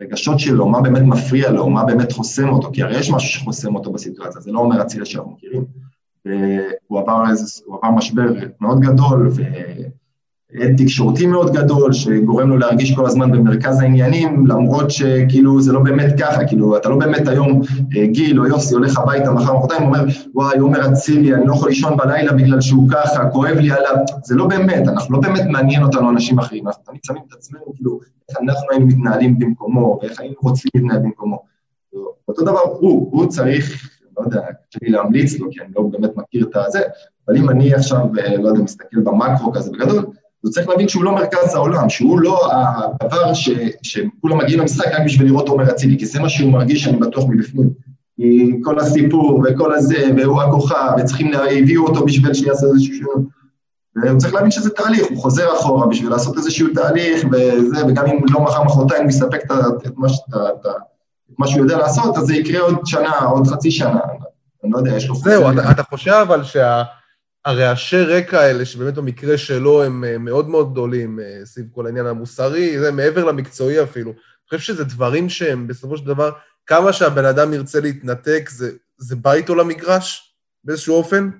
הרגשות שלו, מה באמת מפריע לו, מה באמת חוסם אותו, כי הרי יש משהו שחוסם אותו בסיטואציה, זה לא אומר אצילה שאנחנו מכירים. והוא עבר, עבר משבר מאוד גדול, הד תקשורתי מאוד גדול, שגורם לו להרגיש כל הזמן במרכז העניינים, למרות שכאילו זה לא באמת ככה, כאילו אתה לא באמת היום אה, גיל או יוסי הולך הביתה מחר מחרתיים ואומר, וואי, עומר אצילי, אני לא יכול לישון בלילה בגלל שהוא ככה, כואב לי עליו, זה לא באמת, אנחנו לא באמת מעניין אותנו אנשים אחרים, אנחנו תמיד שמים את עצמנו, כאילו, איך אנחנו היינו מתנהלים במקומו, ואיך היינו רוצים להתנהל במקומו. אותו דבר הוא, הוא צריך, לא יודע, קשה לי להמליץ לו, כי אני לא באמת מכיר את הזה, אבל אם אני עכשיו, אה, לא יודע, מסתכל במקרו כזה בגדול, אז צריך להבין שהוא לא מרכז העולם, שהוא לא הדבר ש, שכולם מגיעים למשחק רק בשביל לראות עומר אצילי, כי זה מה שהוא מרגיש, אני בטוח מבפנים. כי כל הסיפור וכל הזה, והוא הכוכב, וצריכים, הביאו אותו בשביל שיעשה איזשהו שינוי. והוא צריך להבין שזה תהליך, הוא חוזר אחורה בשביל לעשות איזשהו תהליך, וזה, וגם אם לא מחר מחרתיים מספק את, את, מה, את, את, את מה שהוא יודע לעשות, אז זה יקרה עוד שנה, עוד חצי שנה. אני לא יודע, יש לו... זהו, אתה, אתה חושב אבל שה... הרעשי רקע האלה, שבאמת במקרה שלו הם אה, מאוד מאוד גדולים, אה, סביב כל העניין המוסרי, זה מעבר למקצועי אפילו. אני חושב שזה דברים שהם בסופו של דבר, כמה שהבן אדם ירצה להתנתק, זה, זה בא איתו למגרש באיזשהו אופן?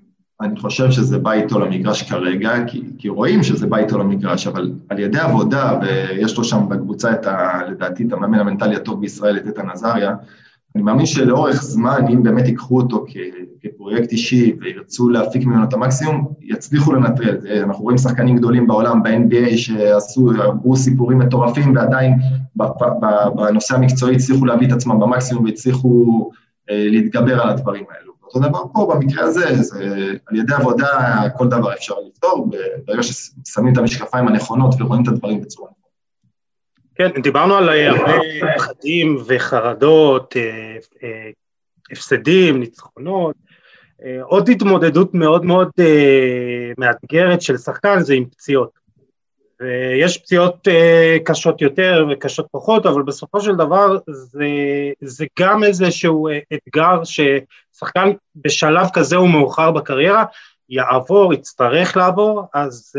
אני חושב שזה בא איתו למגרש כרגע, כי, כי רואים שזה בא איתו למגרש, אבל על ידי עבודה, ויש לו שם בקבוצה את ה... לדעתי, את המאמן המנטלי הטוב בישראל, את איתן עזריה, אני מאמין שלאורך זמן, אם באמת ייקחו אותו כפרויקט אישי וירצו להפיק ממנו את המקסימום, יצליחו לנטרל. אנחנו רואים שחקנים גדולים בעולם, ב-NBA, שעשו, עברו סיפורים מטורפים ועדיין בנושא המקצועי הצליחו להביא את עצמם במקסימום והצליחו אה, להתגבר על הדברים האלו. אותו דבר פה, במקרה הזה, זה על ידי עבודה כל דבר אפשר לפתור, ברגע ששמים את המשקפיים הנכונות ורואים את הדברים בצורה נכונה. כן, דיברנו על הרבה פחדים וחרדות, אה, אה, הפסדים, ניצחונות. אה, עוד התמודדות מאוד מאוד מאתגרת של שחקן זה עם פציעות. ויש פציעות קשות יותר וקשות פחות, אבל בסופו של דבר זה, זה גם איזשהו אתגר ששחקן בשלב כזה הוא מאוחר בקריירה יעבור, יצטרך לעבור, אז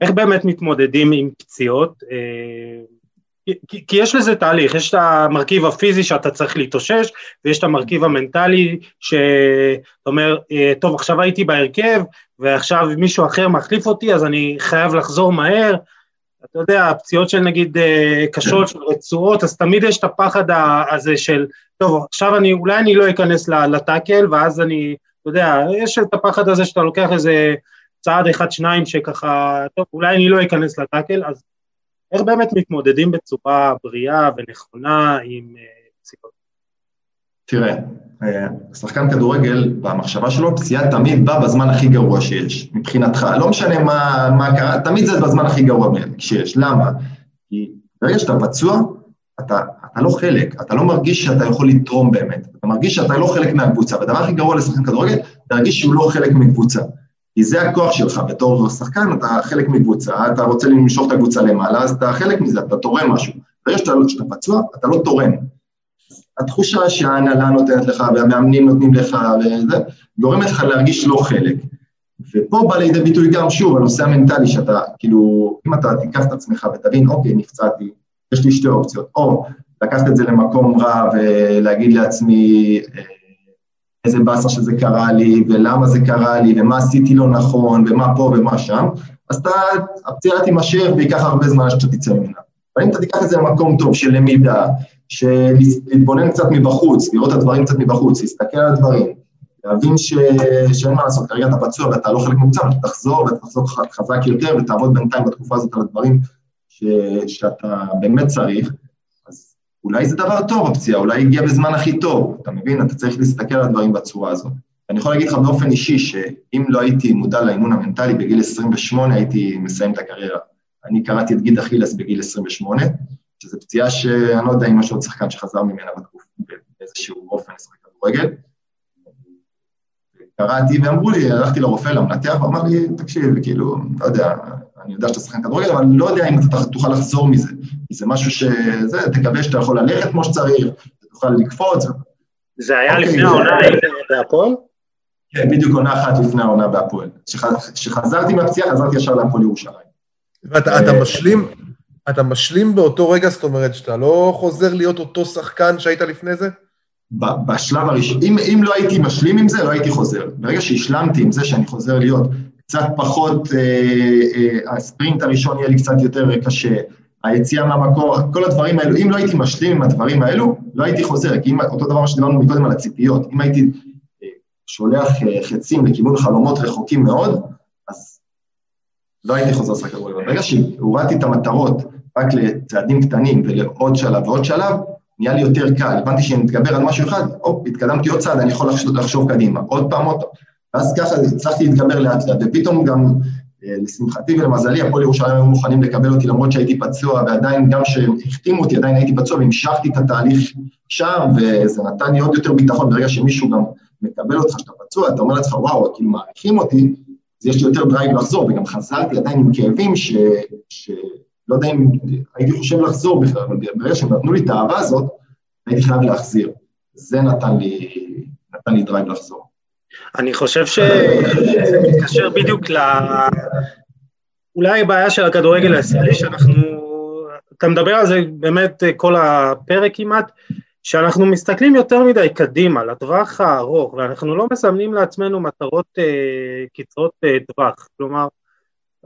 איך באמת מתמודדים עם פציעות? כי, כי יש לזה תהליך, יש את המרכיב הפיזי שאתה צריך להתאושש, ויש את המרכיב המנטלי שאתה אומר, אה, טוב, עכשיו הייתי בהרכב, ועכשיו מישהו אחר מחליף אותי, אז אני חייב לחזור מהר. אתה יודע, הפציעות של נגיד אה, קשות, של רצועות, אז תמיד יש את הפחד הזה של, טוב, עכשיו אני, אולי אני לא אכנס לטאקל, ואז אני, אתה יודע, יש את הפחד הזה שאתה לוקח איזה צעד אחד, שניים, שככה, טוב, אולי אני לא אכנס לטאקל, אז איך באמת מתמודדים בצורה בריאה ונכונה עם פציעות? אה, תראה, אה, שחקן כדורגל, במחשבה שלו, פציעה תמיד בא בזמן הכי גרוע שיש, מבחינתך. לא משנה מה, מה קרה, תמיד זה בזמן הכי גרוע שיש. למה? כי ברגע שאתה פצוע, אתה, אתה לא חלק, אתה לא מרגיש שאתה יכול לתרום באמת, אתה מרגיש שאתה לא חלק מהקבוצה, והדבר הכי גרוע לשחקן כדורגל, אתה מרגיש שהוא לא חלק מקבוצה. כי זה הכוח שלך, בתור שחקן אתה חלק מקבוצה, אתה רוצה למשוך את הקבוצה למעלה, אז אתה חלק מזה, אתה תורם משהו. ברגע שאתה, שאתה פצוע, אתה לא תורם. התחושה שההנהלה נותנת לך והמאמנים נותנים לך וזה, גורמת לך להרגיש לא חלק. ופה בא לידי ביטוי גם, שוב, הנושא המנטלי, שאתה, כאילו, אם אתה תיקח את עצמך ותבין, אוקיי, נפצעתי, יש לי שתי אופציות, או לקחת את זה למקום רע ולהגיד לעצמי, אה, איזה באסה שזה קרה לי, ולמה זה קרה לי, ומה עשיתי לא נכון, ומה פה ומה שם, אז אתה, הפציעה תימשך וייקח הרבה זמן שאתה תצא ממנה. אבל אם אתה תיקח את זה למקום טוב של למידה, של להתבונן קצת מבחוץ, לראות את הדברים קצת מבחוץ, להסתכל על הדברים, להבין ש... שאין מה לעשות, כרגע אתה פצוע ואתה לא חלק ממוצע, אבל תחזור ואתה תחזור חזק יותר ותעבוד בינתיים בתקופה הזאת על הדברים ש... שאתה באמת צריך, אולי זה דבר טוב הפציעה, אולי הגיע בזמן הכי טוב, אתה מבין? אתה צריך להסתכל על הדברים בצורה הזאת. אני יכול להגיד לך באופן אישי, שאם לא הייתי מודע לאימון המנטלי, בגיל 28 הייתי מסיים את הקריירה. אני קראתי את גיד אכילס בגיל 28, שזו פציעה שאני לא יודע אם יש עוד שחקן שחזר ממנה בתקופה, באיזשהו אופן לשחק כדורגל. קראתי ואמרו לי, הלכתי לרופא, למנתח, ואמר לי, תקשיב, כאילו, לא יודע, אני יודע שאתה שחקן כדורגל, אבל אני לא יודע אם אתה תוכל לחזור מזה, כי זה משהו שזה, תקווה שאתה יכול ללכת כמו שצריך, תוכל לקפוץ. זה היה אוקיי, לפני העונה בהפועל? כן, בדיוק עונה אחת לפני העונה בהפועל. כשחזרתי מהפציעה, חזרתי ישר להפועל ירושלים. ואתה אתה משלים, אתה משלים באותו רגע, זאת אומרת שאתה לא חוזר להיות אותו שחקן שהיית לפני זה? בשלב הראשון, אם, אם לא הייתי משלים עם זה, לא הייתי חוזר. ברגע שהשלמתי עם זה שאני חוזר להיות קצת פחות, אה, אה, הספרינט הראשון יהיה לי קצת יותר קשה, היציאה מהמקור, כל הדברים האלו, אם לא הייתי משלים עם הדברים האלו, לא הייתי חוזר, כי אם, אותו דבר שדיברנו מקודם על הציפיות, אם הייתי אה, שולח חצים לכיוון חלומות רחוקים מאוד, אז לא הייתי חוזר לשחק כדורגל. ברגע שהורדתי את המטרות רק לצעדים קטנים ולעוד שלב ועוד שלב, נהיה לי יותר קל, הבנתי שאני מתגבר על משהו אחד, הופ, התקדמתי עוד צעד, אני יכול לחשוב, לחשוב קדימה, עוד פעם, עוד פעם. ואז ככה הצלחתי להתגבר לאט לאט, ופתאום גם, אה, לשמחתי ולמזלי, הפועל ירושלים היו מוכנים לקבל אותי למרות שהייתי פצוע, ועדיין, גם כשהחתימו אותי, עדיין הייתי פצוע, והמשכתי את התהליך שם, וזה נתן לי עוד יותר ביטחון, ברגע שמישהו גם מקבל אותך שאתה פצוע, אתה אומר לעצמך, וואו, כאילו מעריכים אותי, אז יש לי יותר drive לחזור, וגם חזרתי עדיין עם כאבים ש... ש... לא יודע אם הייתי חושב לחזור בכלל, אבל ברגע שהם נתנו לי את האהבה הזאת, הייתי חייב להחזיר. זה נתן לי, נתן לי drive לחזור. אני חושב שזה מתקשר בדיוק ל... אולי הבעיה של הכדורגל הישראלי, שאנחנו... אתה מדבר על זה באמת כל הפרק כמעט, שאנחנו מסתכלים יותר מדי קדימה, לטווח הארוך, ואנחנו לא מסמנים לעצמנו מטרות אה, קצרות אה, טווח. כלומר,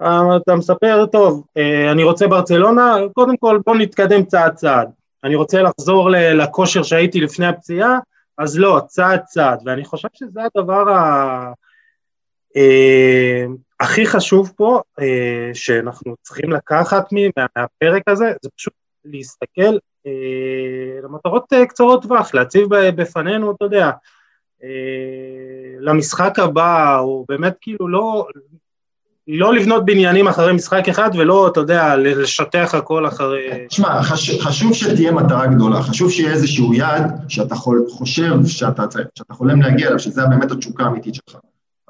אה, אתה מספר, טוב, אה, אני רוצה ברצלונה, קודם כל בוא נתקדם צעד צעד. אני רוצה לחזור לכושר שהייתי לפני הפציעה, אז לא, צעד צעד, ואני חושב שזה הדבר ה... אה, הכי חשוב פה, אה, שאנחנו צריכים לקחת מהפרק הזה, זה פשוט להסתכל אה, למטרות אה, קצרות טווח, להציב בפנינו, אתה יודע, אה, למשחק הבא, או באמת כאילו לא, לא לבנות בניינים אחרי משחק אחד ולא, אתה יודע, לשטח הכל אחרי... תשמע, חש, חשוב שתהיה מטרה גדולה, חשוב שיהיה איזשהו יעד שאתה חושב שאתה, שאתה חולם להגיע אליו, שזה באמת התשוקה האמיתית שלך.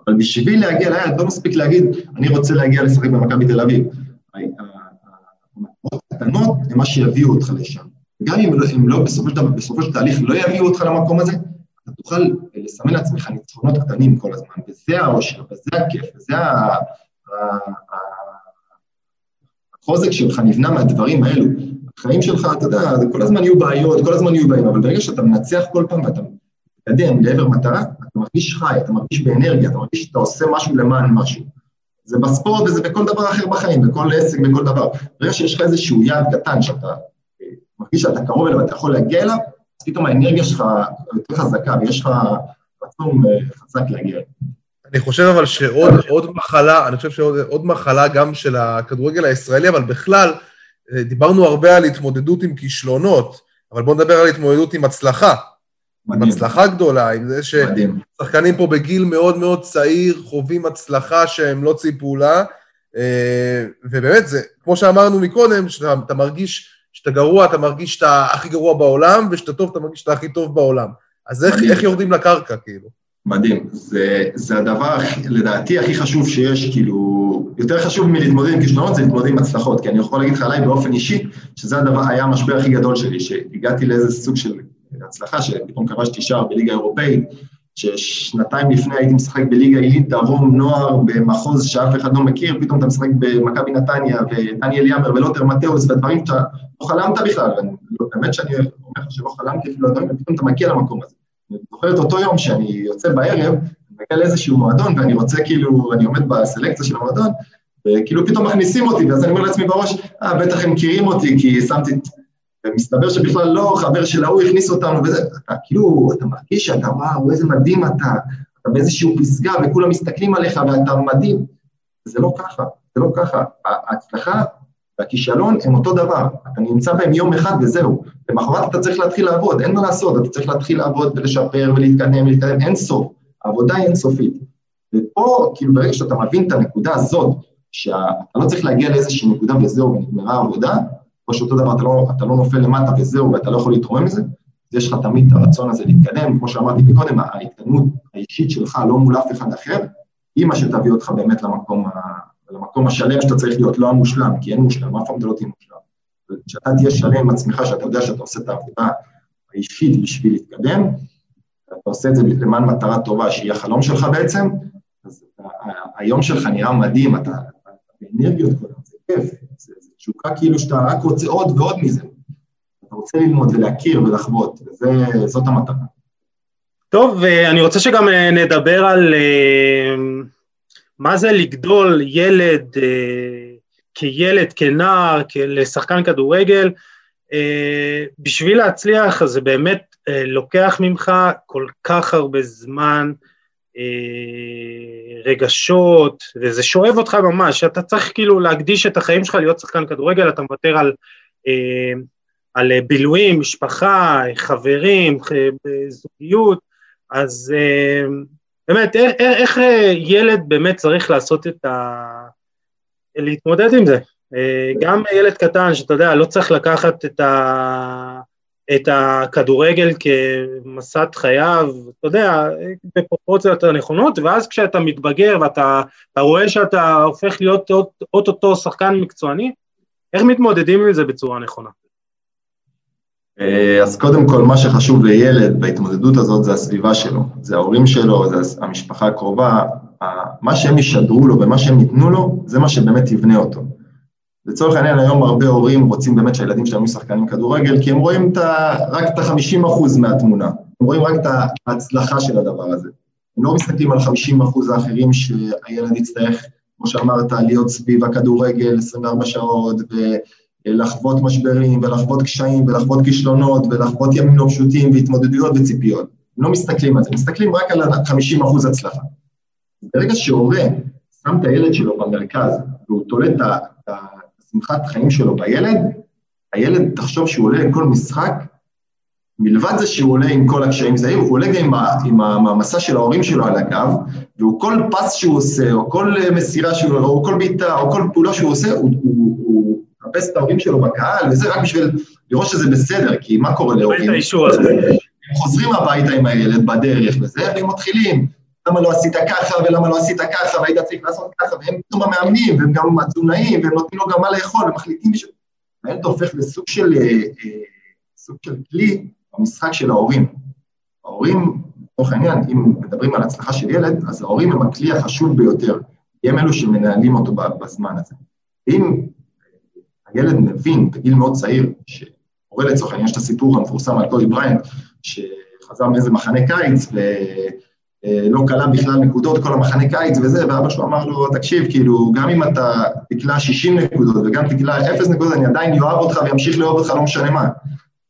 אבל בשביל להגיע ליעד, לא מספיק להגיד, אני רוצה להגיע לשחק במכבי תל אביב. המטרות הקטנות הן מה שיביאו אותך לשם. גם אם, אם לא בסופו של, בסופו של תהליך לא יביאו אותך למקום הזה, אתה תוכל לסמן לעצמך ניצחונות קטנים כל הזמן, וזה העושר, וזה הכיף, וזה החוזק שלך נבנה מהדברים האלו. החיים שלך, אתה יודע, כל הזמן יהיו בעיות, כל הזמן יהיו בעיות, אבל ברגע שאתה מנצח כל פעם ואתה מתקדם לעבר מטרה, אתה מרגיש חי, אתה מרגיש באנרגיה, אתה מרגיש שאתה עושה משהו למען משהו. זה בספורט וזה בכל דבר אחר בחיים, בכל עסק, בכל דבר. ברגע שיש לך איזשהו יעד קטן שאתה אה, מרגיש שאתה קרוב אליו ואתה יכול להגיע אליו, אז פתאום האנרגיה שלך יותר חזקה ויש לך רצון אה, חזק להגיע אליו. אני חושב אבל שעוד מחלה, אני חושב שעוד מחלה גם של הכדורגל הישראלי, אבל בכלל, אה, דיברנו הרבה על התמודדות עם כישלונות, אבל בואו נדבר על התמודדות עם הצלחה. מדהים. עם הצלחה גדולה, עם זה ששחקנים פה בגיל מאוד מאוד צעיר חווים הצלחה שהם לא ציפו לה, אה, ובאמת, זה, כמו שאמרנו מקודם, שאתה מרגיש שאתה גרוע, אתה מרגיש שאתה הכי גרוע בעולם, ושאתה טוב, אתה מרגיש שאתה הכי טוב בעולם. אז איך, איך יורדים לקרקע, כאילו? מדהים. זה, זה הדבר, לדעתי, הכי חשוב שיש, כאילו, יותר חשוב מלהתמודד עם כישלונות, זה להתמודד עם הצלחות. כי אני יכול להגיד לך עליי באופן אישי, שזה הדבר, היה המשבר הכי גדול שלי, שהגעתי לאיזה סוג של הצלחה, שפתאום כבשתי שער בליגה האירופאית, ששנתיים לפני הייתי משחק בליגה עילית דרום נוער במחוז שאף אחד לא מכיר, פתאום אתה משחק במכבי נתניה ודניאל יאמר ולוטר מתאוס ודברים שאתה לא חלמת בכלל, ובאמת שאני אומר לך שלא חלמתי אפילו הדברים, ופתאום אתה מגיע למקום הזה. אני זוכר את אותו יום שאני יוצא בערב, מגיע לאיזשהו מועדון, ואני רוצה כאילו, אני עומד בסלקציה של המועדון, וכאילו פתאום מכניסים אותי, ואז אני אומר לעצמי בראש, אה, בטח הם מכירים אותי, כי שמתי... ומסתבר שבכלל לא, חבר של ההוא הכניס אותנו, וזה, אתה כאילו, אתה מרגיש שאתה, וואו, איזה מדהים אתה, אתה באיזשהו פסגה, וכולם מסתכלים עליך, ואתה מדהים. זה לא ככה, זה לא ככה. ההצלחה והכישלון הם אותו דבר, אתה נמצא בהם יום אחד וזהו, למחרת אתה צריך להתחיל לעבוד, אין מה לעשות, אתה צריך להתחיל לעבוד ולשפר ולהתקדם ולהתקדם, אין סוף, העבודה היא אינסופית. ופה, כאילו ברגע שאתה מבין את הנקודה הזאת, שאתה לא צריך להגיע לאיזושהי נקודה וזהו ונגמרה העבודה, או שאותו דבר אתה לא, אתה לא נופל למטה וזהו ואתה לא יכול להתרומם מזה, אז יש לך תמיד את הרצון הזה להתקדם, כמו שאמרתי קודם, ההתקדמות האישית שלך לא מול אף אחד אחר, היא מה שתביא אותך באמת למקום, למקום השלם שאתה צריך להיות, לא המושלם, כי אין מושלם, אף פעם אתה לא תהיה מושלם. כשאתה תהיה שלם עם עצמך, שאתה יודע שאתה עושה את העבודה האישית בשביל להתקדם, אתה עושה את זה למען מטרה טובה, שהיא החלום שלך בעצם, אז היום שלך נראה מדהים, אתה באנרגיות כל הזמן, זה כיף, זה תשוקה כאילו שאתה רק רוצה עוד ועוד מזה. אתה רוצה ללמוד ולהכיר ולחוות, וזאת המטרה. טוב, ואני רוצה שגם אה, נדבר על אה, מה זה לגדול ילד אה, כילד, כנער, לשחקן כדורגל. בשביל להצליח זה באמת לוקח ממך כל כך הרבה זמן, רגשות, וזה שואב אותך ממש, אתה צריך כאילו להקדיש את החיים שלך להיות שחקן כדורגל, אתה מוותר על, על בילויים, משפחה, חברים, זוגיות, אז אה, באמת, איך, איך אה, ילד באמת צריך לעשות את ה... להתמודד עם זה? אה, גם ילד קטן, שאתה יודע, לא צריך לקחת את, ה... את הכדורגל כמסת חייו, אתה יודע, בפרופורציות הנכונות, ואז כשאתה מתבגר ואתה רואה שאתה הופך להיות אוטוטו שחקן מקצועני, איך מתמודדים עם זה בצורה נכונה? אה, אז קודם כל, מה שחשוב לילד בהתמודדות הזאת זה הסביבה שלו, זה ההורים שלו, זה המשפחה הקרובה, מה שהם ישדרו לו ומה שהם ייתנו לו, זה מה שבאמת יבנה אותו. לצורך העניין, היום הרבה הורים רוצים באמת שהילדים שלהם יהיו שחקנים כדורגל, כי הם רואים את ה, רק את ה-50% מהתמונה, הם רואים רק את ההצלחה של הדבר הזה. הם לא מסתכלים על 50% האחרים שהילד יצטרך, כמו שאמרת, להיות סביב הכדורגל 24 שעות, לחוות משברים ולחוות קשיים ולחוות כישלונות ולחוות ימים לא פשוטים והתמודדויות וציפיות. הם לא מסתכלים על זה, מסתכלים רק על ה-50% אחוז הצלחה. ברגע שהורה שם את הילד שלו במרכז והוא תולה את השמחת חיים שלו בילד, הילד, תחשוב שהוא עולה לכל משחק, מלבד זה שהוא עולה עם כל הקשיים זהים, הוא עולה גם עם המסע של ההורים שלו על הגב, והוא כל פס שהוא עושה, או כל מסירה שהוא, או כל בעיטה, או כל פעולה שהוא עושה, הוא, הוא, הוא מחפש את ההורים שלו בקהל, וזה רק בשביל לראות שזה בסדר, כי מה קורה להורים? הם חוזרים הביתה עם הילד בדרך וזה, והם מתחילים, למה לא עשית ככה, ולמה לא עשית ככה, והיית צריך לעשות ככה, והם פתאום המאמנים, והם גם התזונאים, והם נותנים לו גם מה לאכול, ומחליטים בשביל... הילד הופך לסוג של, אה, אה, סוג של כלי במשחק של ההורים. ההורים, לצורך העניין, אם מדברים על הצלחה של ילד, אז ההורים הם הכלי החשוב ביותר, כי הם אלו שמנהלים אותו בזמן הזה. אם הילד מבין בגיל מאוד צעיר, שקורה לצורך העניין, יש את הסיפור המפורסם על קודי בריינט, שחזר מאיזה מחנה קיץ ולא כלה בכלל נקודות כל המחנה קיץ וזה, ואבא שלו אמר לו, תקשיב, כאילו, גם אם אתה תקלע 60 נקודות וגם תקלע 0 נקודות, אני עדיין אוהב אותך ואמשיך לאהוב אותך, לא משנה מה.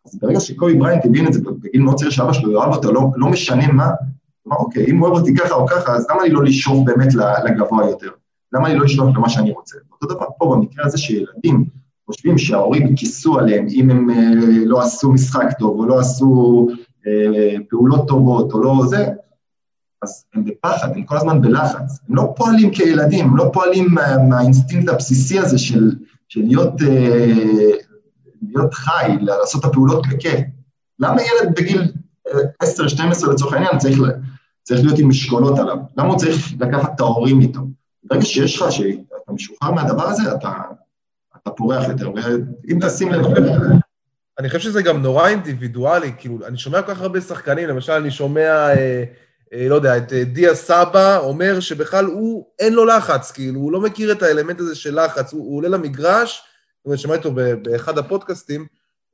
אז ברגע שקובי בריינט הבין את זה בגיל מאוד צעיר שאבא שלו יאהב אותו, לא, לא משנה מה, הוא אמר, אוקיי, אם הוא אוהב אותי ככה או ככה, אז למה לי לא לשאוף באמת לגבוה יותר? למה לי לא לשאוף למה שאני רוצה? אותו דבר פה במקרה הזה שילדים חושבים שההורים כיסו עליהם אם הם אה, לא עשו משחק טוב, או לא עשו אה, פעולות טובות, או לא זה, אז הם בפחד, הם כל הזמן בלחץ. הם לא פועלים כילדים, הם לא פועלים מה, מהאינסטינקט הבסיסי הזה של, של להיות, אה, להיות חי, לעשות את הפעולות בכיף. למה ילד בגיל 10-12 לצורך העניין צריך, צריך להיות עם משקולות עליו? למה הוא צריך לקחת את ההורים איתו? ברגע שיש לך, שאתה משוחרר מהדבר הזה, אתה, אתה פורח יותר, ואם תשים לב... אני חושב שזה גם נורא אינדיבידואלי, כאילו, אני שומע כל כך הרבה שחקנים, למשל אני שומע, אה, אה, לא יודע, את אה, דיה סבא אומר שבכלל הוא, אין לו לחץ, כאילו, הוא לא מכיר את האלמנט הזה של לחץ, הוא, הוא עולה למגרש, זאת אומרת, שמעתי אותו באחד הפודקאסטים,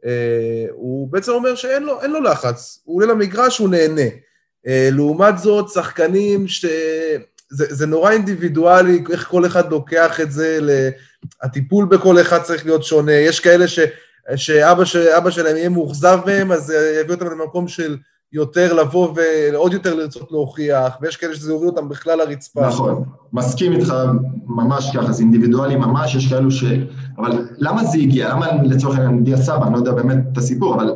אה, הוא בעצם אומר שאין לו, לו לחץ, הוא עולה למגרש, הוא נהנה. אה, לעומת זאת, שחקנים ש... זה, זה נורא אינדיבידואלי, איך כל אחד לוקח את זה, הטיפול בכל אחד צריך להיות שונה. יש כאלה ש, שאבא, שאבא שלהם יהיה מאוכזב מהם, אז יביא אותם למקום של יותר לבוא ועוד יותר לרצות להוכיח, ויש כאלה שזה יוריד אותם בכלל לרצפה. נכון, מסכים איתך ממש ככה, זה אינדיבידואלי ממש, יש כאלו ש... אבל למה זה הגיע? למה לצורך העניין דיה סבא, אני לא יודע באמת את הסיפור, אבל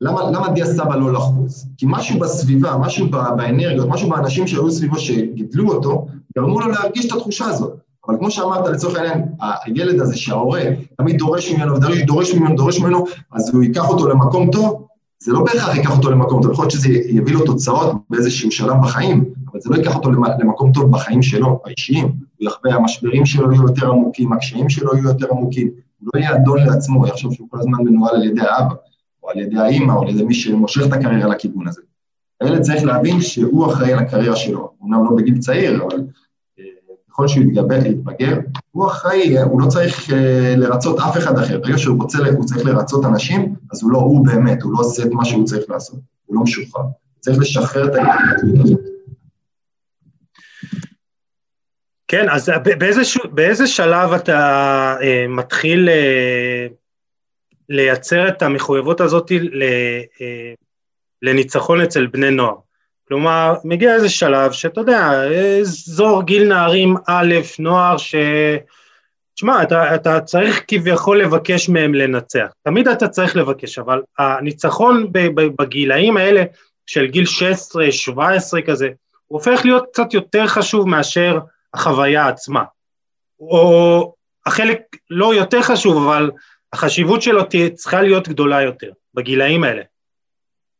למה, למה דיה סבא לא לחוץ? כי משהו בסביבה, משהו באנרגיות, משהו באנשים שהיו סביבו שגידלו אותו, גרמו לו להרגיש את התחושה הזאת. אבל כמו שאמרת, לצורך העניין, הילד הזה שההורה תמיד דורש ממנו, דורש ממנו, דורש ממנו, אז הוא ייקח אותו למקום טוב, זה לא בהכרח ייקח אותו למקום טוב, יכול להיות שזה יביא לו תוצאות באיזשהו שלב בחיים, אבל זה לא ייקח אותו למקום טוב בחיים שלו, האישיים. הוא יחווה, המשברים שלו יהיו יותר עמוקים, הקשיים שלו יהיו יותר עמוקים, הוא לא יהיה אדון לעצמו, הוא יחשוב שהוא כל הזמן מנוהל על ידי האבא, או על ידי האימא, או על ידי מי שמושך את הקריירה לכיוון הזה. הילד צריך להבין שהוא אחראי על הקריירה שלו, אמנם לא בגיל צעיר, אבל ככל שהוא יתגבר, יתבגר, הוא אחראי, הוא לא צריך אה, לרצות אף אחד אחר. ברגע שהוא רוצה, הוא צריך לרצות אנשים, אז הוא לא הוא באמת, הוא לא עושה את מה שהוא צריך לעשות, הוא לא משוחרר. צריך לשחרר את ההתנגדות הזאת. כן, אז באיזה, באיזה שלב אתה אה, מתחיל אה, לייצר את המחויבות הזאת ל, אה, לניצחון אצל בני נוער? כלומר, מגיע איזה שלב שאתה יודע, אזור גיל נערים א', נוער, ש... תשמע, אתה, אתה צריך כביכול לבקש מהם לנצח. תמיד אתה צריך לבקש, אבל הניצחון בגילאים האלה של גיל 16, 17 כזה, הוא הופך להיות קצת יותר חשוב מאשר החוויה עצמה. או החלק לא יותר חשוב, אבל החשיבות שלו צריכה להיות גדולה יותר, בגילאים האלה.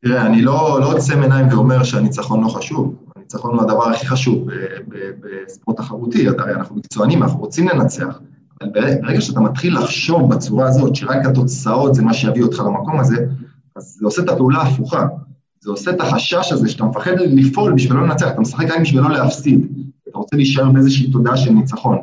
תראה, אני לא, לא עוצם עיניים ואומר שהניצחון לא חשוב. הניצחון הוא הדבר הכי חשוב בספורט תחרותי, הרי אנחנו מקצוענים, אנחנו רוצים לנצח. אבל ברגע שאתה מתחיל לחשוב בצורה הזאת, שרק התוצאות זה מה שיביא אותך למקום הזה, אז זה עושה את הפעולה ההפוכה. זה עושה את החשש הזה שאתה מפחד לפעול בשביל לא לנצח, אתה משחק רק בשביל לא להפסיד. אתה רוצה להישאר באיזושהי תודעה של ניצחון.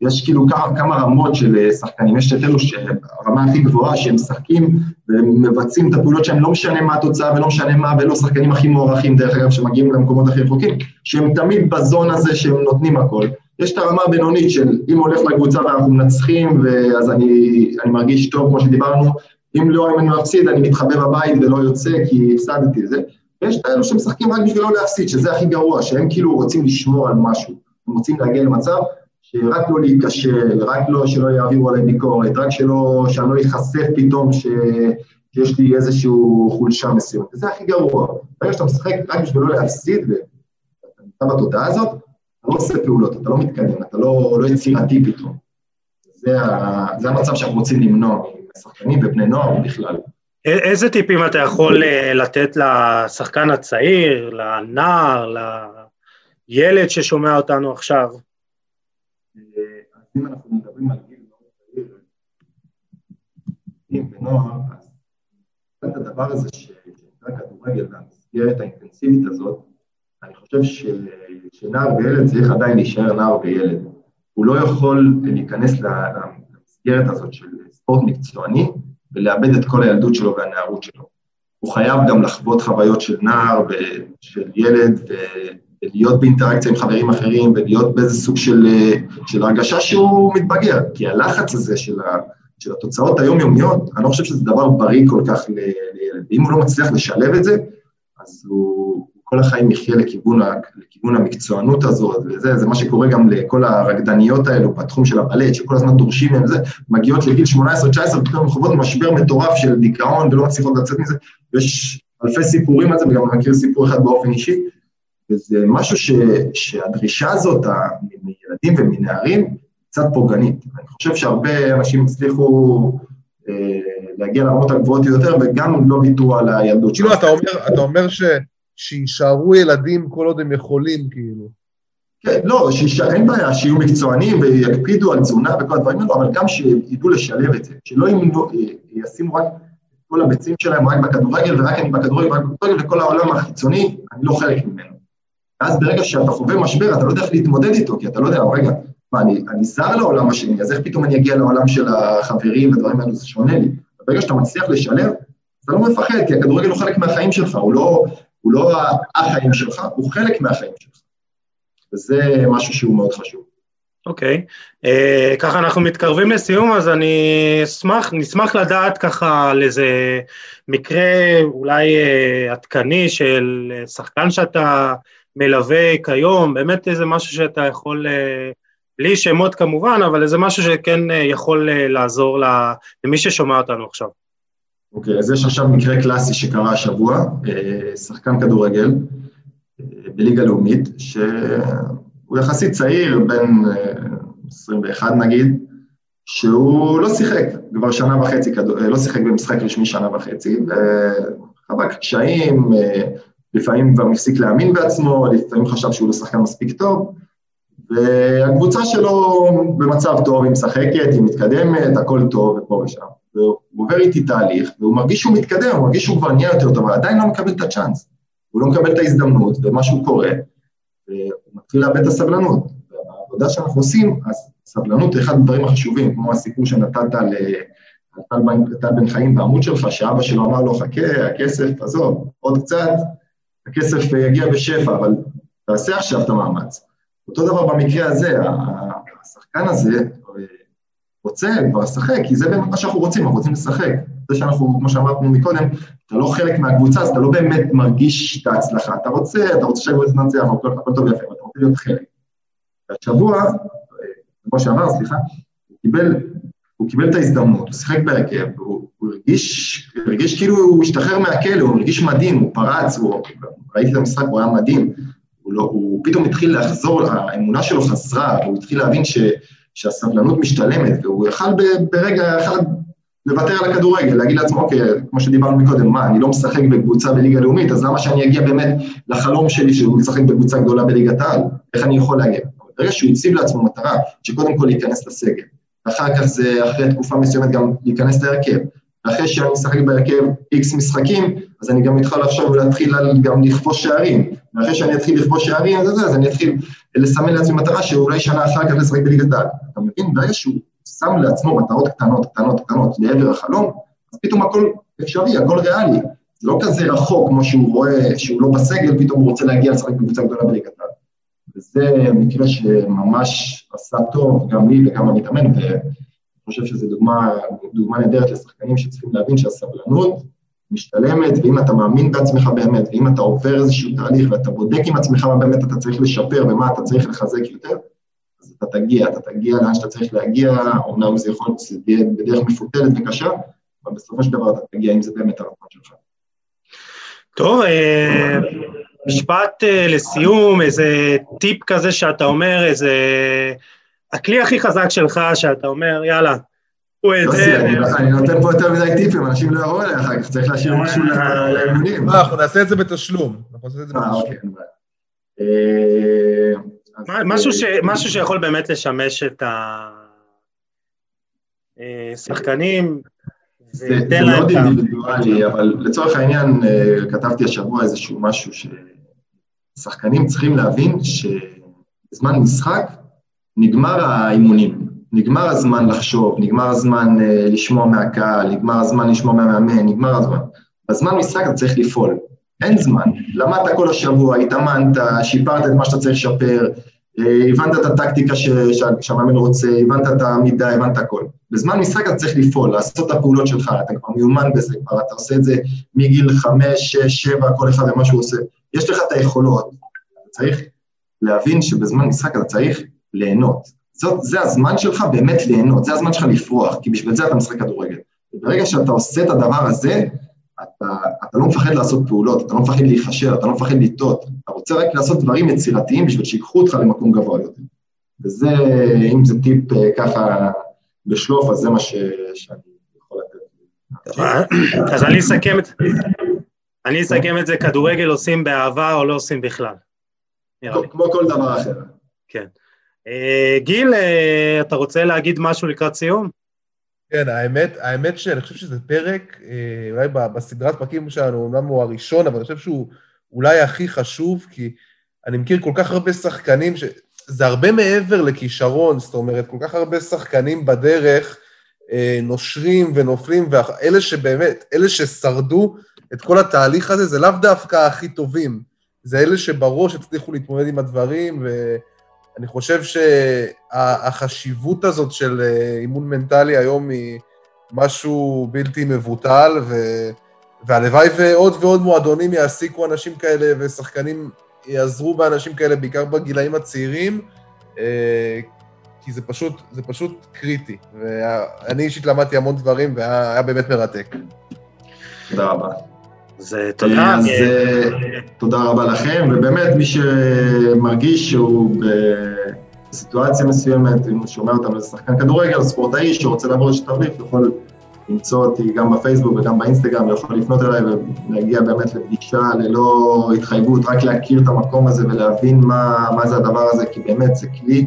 יש כאילו כמה, רמות של אה, שחקנים, יש את אלו שהרמה הכי גבוהה, שהם משחקים ומבצעים את הפעולות שהם, לא משנה מה התוצאה ולא משנה מה, ולא שחקנים הכי מוערכים, דרך אגב, שמגיעים למקומות הכי רחוקים, שהם תמיד בזון הזה שהם נותנים הכל. יש את הרמה הבינונית של אם הולך לקבוצה ואנחנו מנצחים, ואז אני, אני מרגיש טוב, כמו שדיברנו, אם לא, אם אני מפסיד, אני מתחבא בבית ולא יוצא כי הפסדתי את זה. ויש את האלו שמשחקים רק בשביל לא להפסיד, שזה הכי גרוע, שהם כאילו רוצים לשמור על משהו, הם רוצים להגיע למצב שרק לא להיכשל, רק לא שלא יעבירו עליי ביקורת, רק שלא, שאני לא אחשף פתאום ש, שיש לי איזושהי חולשה מסוימת, וזה הכי גרוע. ברגע שאתה משחק רק בשביל לא להפסיד, ואתה נמצא בתודעה הזאת, אתה לא עושה פעולות, אתה לא מתקדם, אתה לא, לא יצירתי פתאום. זה, ה, זה המצב שאנחנו רוצים למנוע משחקנים ובני נוער בכלל. איזה טיפים אתה יכול אה, לתת לשחקן הצעיר, לנער, לילד ששומע אותנו עכשיו? אם אנחנו מדברים על גיל מאוד צעיר, ונוער, אז את הדבר הזה שנקרא כדורגל והמסגרת האינטנסיבית הזאת, אני חושב. שנער וילד צריך עדיין להישאר נער וילד. הוא לא יכול להיכנס למסגרת הזאת של ספורט מקצועני ולאבד את כל הילדות שלו והנערות שלו. הוא חייב גם לחוות חוויות של נער ושל ילד ולהיות באינטראקציה עם חברים אחרים ולהיות באיזה סוג של, של הרגשה שהוא מתבגר, כי הלחץ הזה של, ה, של התוצאות היומיומיות, אני לא חושב שזה דבר בריא כל כך לילד. ואם הוא לא מצליח לשלב את זה, אז הוא, כל החיים יחיה לכיוון, לכיוון המקצוענות הזאת, וזה, זה מה שקורה גם לכל הרקדניות האלו בתחום של הבלט, שכל הזמן דורשים מהם זה, מגיעות לגיל 18-19, ופתאום חוות משבר מטורף של דיכאון ולא מצליחות לצאת מזה, ויש אלפי סיפורים על זה, וגם אני מכיר סיפור אחד באופן אישי, וזה משהו ש, שהדרישה הזאת מילדים ומנערים קצת פוגענית. אני חושב שהרבה אנשים הצליחו אה, להגיע לרמות הגבוהות יותר, וגם לא ויתרו על הילדות שלהם. כאילו, אתה אומר ש... שיישארו ילדים כל עוד הם יכולים, כאילו. כן, לא, שישאר, אין בעיה, שיהיו מקצוענים ויקפידו על תזונה וכל הדברים האלו, אבל גם שידעו לשלב את זה, שלא ימנו, ישימו רק כל הביצים שלהם רק בכדורגל, ורק אני בכדורגל ורק בכדורגל, וכל העולם החיצוני, אני לא חלק ממנו. ואז ברגע שאתה חווה משבר, אתה לא יודע איך להתמודד איתו, כי אתה לא יודע, רגע, מה, אני, אני זר לעולם השני, אז איך פתאום אני אגיע לעולם של החברים ודברים האלו, זה שונה לי. ברגע שאתה מצליח לשלב, אתה לא מפחד, כי הכדורגל הוא חלק מהחיים שלך, הוא לא, הוא לא החיים שלך, הוא חלק מהחיים שלך. וזה משהו שהוא מאוד חשוב. אוקיי, okay. uh, ככה אנחנו מתקרבים לסיום, אז אני אשמח, נשמח לדעת ככה על איזה מקרה אולי uh, עדכני של שחקן שאתה מלווה כיום, באמת איזה משהו שאתה יכול, uh, בלי שמות כמובן, אבל איזה משהו שכן uh, יכול uh, לעזור למי ששומע אותנו עכשיו. אוקיי, אז יש עכשיו מקרה קלאסי שקרה השבוע, אה, שחקן כדורגל אה, בליגה לאומית, שהוא יחסית צעיר, בן 21 אה, נגיד, שהוא לא שיחק כבר שנה וחצי, לא שיחק במשחק רשמי שנה וחצי, וחווה קשיים, לפעמים כבר הפסיק להאמין בעצמו, לפעמים חשב שהוא לא שחקן מספיק טוב, והקבוצה שלו במצב טוב, היא משחקת, היא מתקדמת, הכל טוב ופה ושם. והוא עובר איתי תהליך, והוא מרגיש שהוא מתקדם, הוא מרגיש שהוא כבר נהיה יותר טוב, אבל עדיין לא מקבל את הצ'אנס. הוא לא מקבל את ההזדמנות, ומשהו קורה, והוא מתחיל לאבד את הסבלנות. ובעבודה שאנחנו עושים, אז סבלנות היא אחד הדברים החשובים, כמו הסיפור שנתת לטל בן חיים בעמוד שלך, שאבא שלו אמר לו, חכה, הכסף, עזוב, עוד קצת, הכסף יגיע בשפע, אבל תעשה עכשיו את המאמץ. אותו דבר במקרה הזה, השחקן הזה רוצה כבר לשחק, כי זה באמת מה שאנחנו רוצים, אנחנו רוצים לשחק. זה שאנחנו, כמו שאמרנו מקודם, אתה לא חלק מהקבוצה, אז אתה לא באמת מרגיש את ההצלחה. אתה רוצה, אתה רוצה שהקבוצה תנצח, הכל טוב ויפה, אתה רוצה להיות חלק. והשבוע, כמו שאמר, סליחה, הוא קיבל, הוא קיבל את ההזדמנות, הוא שיחק בהרכב, הוא, הוא הרגיש, הרגיש כאילו הוא השתחרר מהכלא, הוא הרגיש מדהים, הוא פרץ, הוא, ראיתי את המשחק, הוא היה מדהים. הוא, לא, הוא פתאום התחיל לחזור, האמונה שלו חזרה, הוא התחיל להבין ש, שהסבלנות משתלמת, והוא יכל ברגע אחד לוותר על הכדורגל, להגיד לעצמו, אוקיי, כמו שדיברנו מקודם, מה, אני לא משחק בקבוצה בליגה לאומית, אז למה שאני אגיע באמת לחלום שלי שהוא משחק בקבוצה גדולה בליגת העל? איך אני יכול להגיע? ברגע שהוא הציב לעצמו מטרה, שקודם כל להיכנס לסגל, אחר כך זה אחרי תקופה מסוימת גם להיכנס להרכב, ואחרי שאני משחק בהרכב איקס משחקים, אז אני גם אתחיל לחשוב ולהתחיל גם לכבוש שערים. ואחרי שאני אתחיל לכבוש שערים, אז, אז אני אתחיל לסמן לעצמי מטרה שאולי שנה אחר כך לשחק בליגת העל. אתה מבין? ברגע שהוא שם לעצמו מטרות קטנות, קטנות, קטנות לעבר החלום, אז פתאום הכל אפשרי, הכל ריאלי. זה לא כזה רחוק כמו שהוא רואה שהוא לא בסגל, פתאום הוא רוצה להגיע לשחק בקבוצה גדולה בליגת העל. וזה מקרה שממש עשה טוב, גם לי וגם המתאמן, חושב שזו דוגמה, דוגמה נהדרת לשחקנים שצריכים להבין שהסבלנות משתלמת, ואם אתה מאמין בעצמך באמת, ואם אתה עובר איזשהו תהליך ואתה בודק עם עצמך מה באמת אתה צריך לשפר ומה אתה צריך לחזק יותר, אז אתה תגיע, אתה תגיע לאן שאתה צריך להגיע, אומנם זה יכול להיות שזה תהיה בדרך מפותלת וקשה, אבל בסופו של דבר אתה תגיע אם זה באמת הרצון שלך. טוב, אה, משפט אה, לסיום, איזה טיפ כזה שאתה אומר, איזה... הכלי הכי חזק שלך, שאתה אומר, יאללה, הוא את זה... אני נותן פה יותר מדי טיפים, אנשים לא יראו עליה אחר כך, צריך להשאיר משהו לאימונים. לא, אנחנו נעשה את זה בתשלום. אנחנו נעשה את זה בתשלום. משהו שיכול באמת לשמש את השחקנים, זה מאוד אינדיבידואלי, אבל לצורך העניין כתבתי השבוע איזשהו משהו ששחקנים צריכים להבין שבזמן משחק נגמר האימונים, נגמר הזמן לחשוב, נגמר הזמן uh, לשמוע מהקהל, נגמר הזמן לשמוע מהמאמן, נגמר הזמן. בזמן משחק אתה צריך לפעול, אין זמן. למדת כל השבוע, התאמנת, שיפרת את מה שאתה צריך לשפר, uh, הבנת את הטקטיקה שהמאמן רוצה, הבנת את העמידה, הבנת הכל. בזמן משחק אתה צריך לפעול, לעשות את הפעולות שלך, אתה כבר מיומן בזה, כבר אתה עושה את זה מגיל חמש, שש, שבע, כל אחד ומה שהוא עושה. יש לך את היכולות, אתה צריך להבין שבזמן משחק אתה צריך ליהנות. זאת, זה הזמן שלך באמת ליהנות, זה הזמן שלך לפרוח, כי בשביל זה אתה משחק כדורגל. וברגע שאתה עושה את הדבר הזה, אתה, אתה לא מפחד לעשות פעולות, אתה לא מפחד להיכשל, אתה לא מפחד לטעות, אתה רוצה רק לעשות דברים יצירתיים בשביל שיקחו אותך למקום גבוה יותר. וזה, אם זה טיפ אה, ככה בשלוף, אז זה מה ש, שאני יכול לתת. אז אני אסכם את. אני אסכם את זה, כדורגל עושים באהבה או לא עושים בכלל. כמו כל דבר אחר. כן. אה, גיל, אה, אתה רוצה להגיד משהו לקראת סיום? כן, האמת, האמת שאני חושב שזה פרק, אה, אולי בסדרת פרקים שלנו, אומנם הוא הראשון, אבל אני חושב שהוא אולי הכי חשוב, כי אני מכיר כל כך הרבה שחקנים, ש... זה הרבה מעבר לכישרון, זאת אומרת, כל כך הרבה שחקנים בדרך נושרים ונופלים, ואלה שבאמת, אלה ששרדו את כל התהליך הזה, זה לאו דווקא הכי טובים, זה אלה שבראש הצליחו להתמודד עם הדברים, ו... אני חושב שהחשיבות הזאת של אה, אימון מנטלי היום היא משהו בלתי מבוטל, ו... והלוואי ועוד ועוד מועדונים יעסיקו אנשים כאלה ושחקנים יעזרו באנשים כאלה, בעיקר בגילאים הצעירים, אה, כי זה פשוט, זה פשוט קריטי. ואני אישית למדתי המון דברים והיה באמת מרתק. תודה רבה. אז תודה. אז תודה רבה לכם, ובאמת מי שמרגיש שהוא בסיטואציה מסוימת, אם הוא שומע אותם איזה שחקן כדורגל, ספורטאי שרוצה לעבור תרליף, יכול למצוא אותי גם בפייסבוק וגם באינסטגרם, יכול לפנות אליי ולהגיע באמת לפגישה ללא התחייבות, רק להכיר את המקום הזה ולהבין מה, מה זה הדבר הזה, כי באמת זה כלי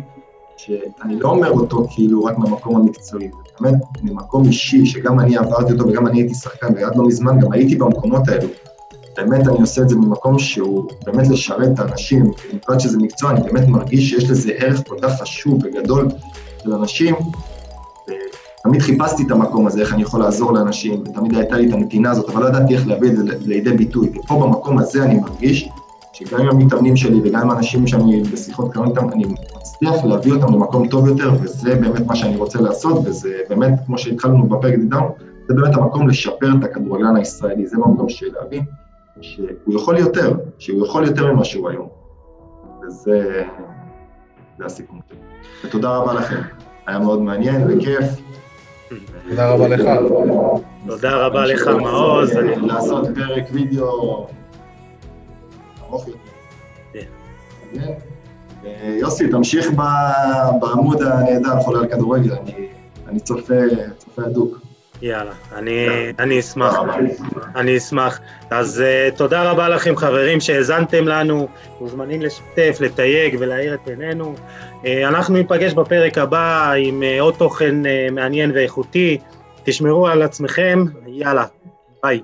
שאני לא אומר אותו כאילו רק מהמקום המקצועי, זה באמת ממקום אישי, שגם אני עברתי אותו וגם אני הייתי שחקן, ועד לא מזמן גם הייתי במקומות האלו. באמת אני עושה את זה ממקום שהוא באמת לשרת את האנשים, במיוחד שזה מקצוע, אני באמת מרגיש שיש לזה ערך כל כך חשוב וגדול של אנשים. תמיד חיפשתי את המקום הזה, איך אני יכול לעזור לאנשים, ותמיד הייתה לי את הנתינה הזאת, אבל לא ידעתי איך להביא את זה לידי ביטוי. ופה במקום הזה אני מרגיש שגם עם המתאמנים שלי וגם עם האנשים שאני בשיחות קרנות איתם, אני מצליח להביא אותם למקום טוב יותר, וזה באמת מה שאני רוצה לעשות, וזה באמת, כמו שהתחלנו בפרק דיברנו, זה באמת המקום לשפר את הכדורגלן הישראלי, זה במקום של להבין שהוא יכול יותר, שהוא יכול יותר ממה שהוא היום. וזה זה הסיכום שלי. ותודה רבה לכם, היה מאוד מעניין וכיף. תודה רבה לך. תודה רבה לך, מעוז. לעשות פרק וידאו יותר. כן. יוסי, תמשיך בעמוד הנהדר, חולה על כדורגל, אני צופה הדוק. יאללה, אני, אני אשמח, אני אשמח. אז uh, תודה רבה לכם חברים שהאזנתם לנו, מוזמנים לשתף, לתייג ולהאיר את עינינו. Uh, אנחנו ניפגש בפרק הבא עם uh, עוד תוכן uh, מעניין ואיכותי. תשמרו על עצמכם, יאללה, ביי.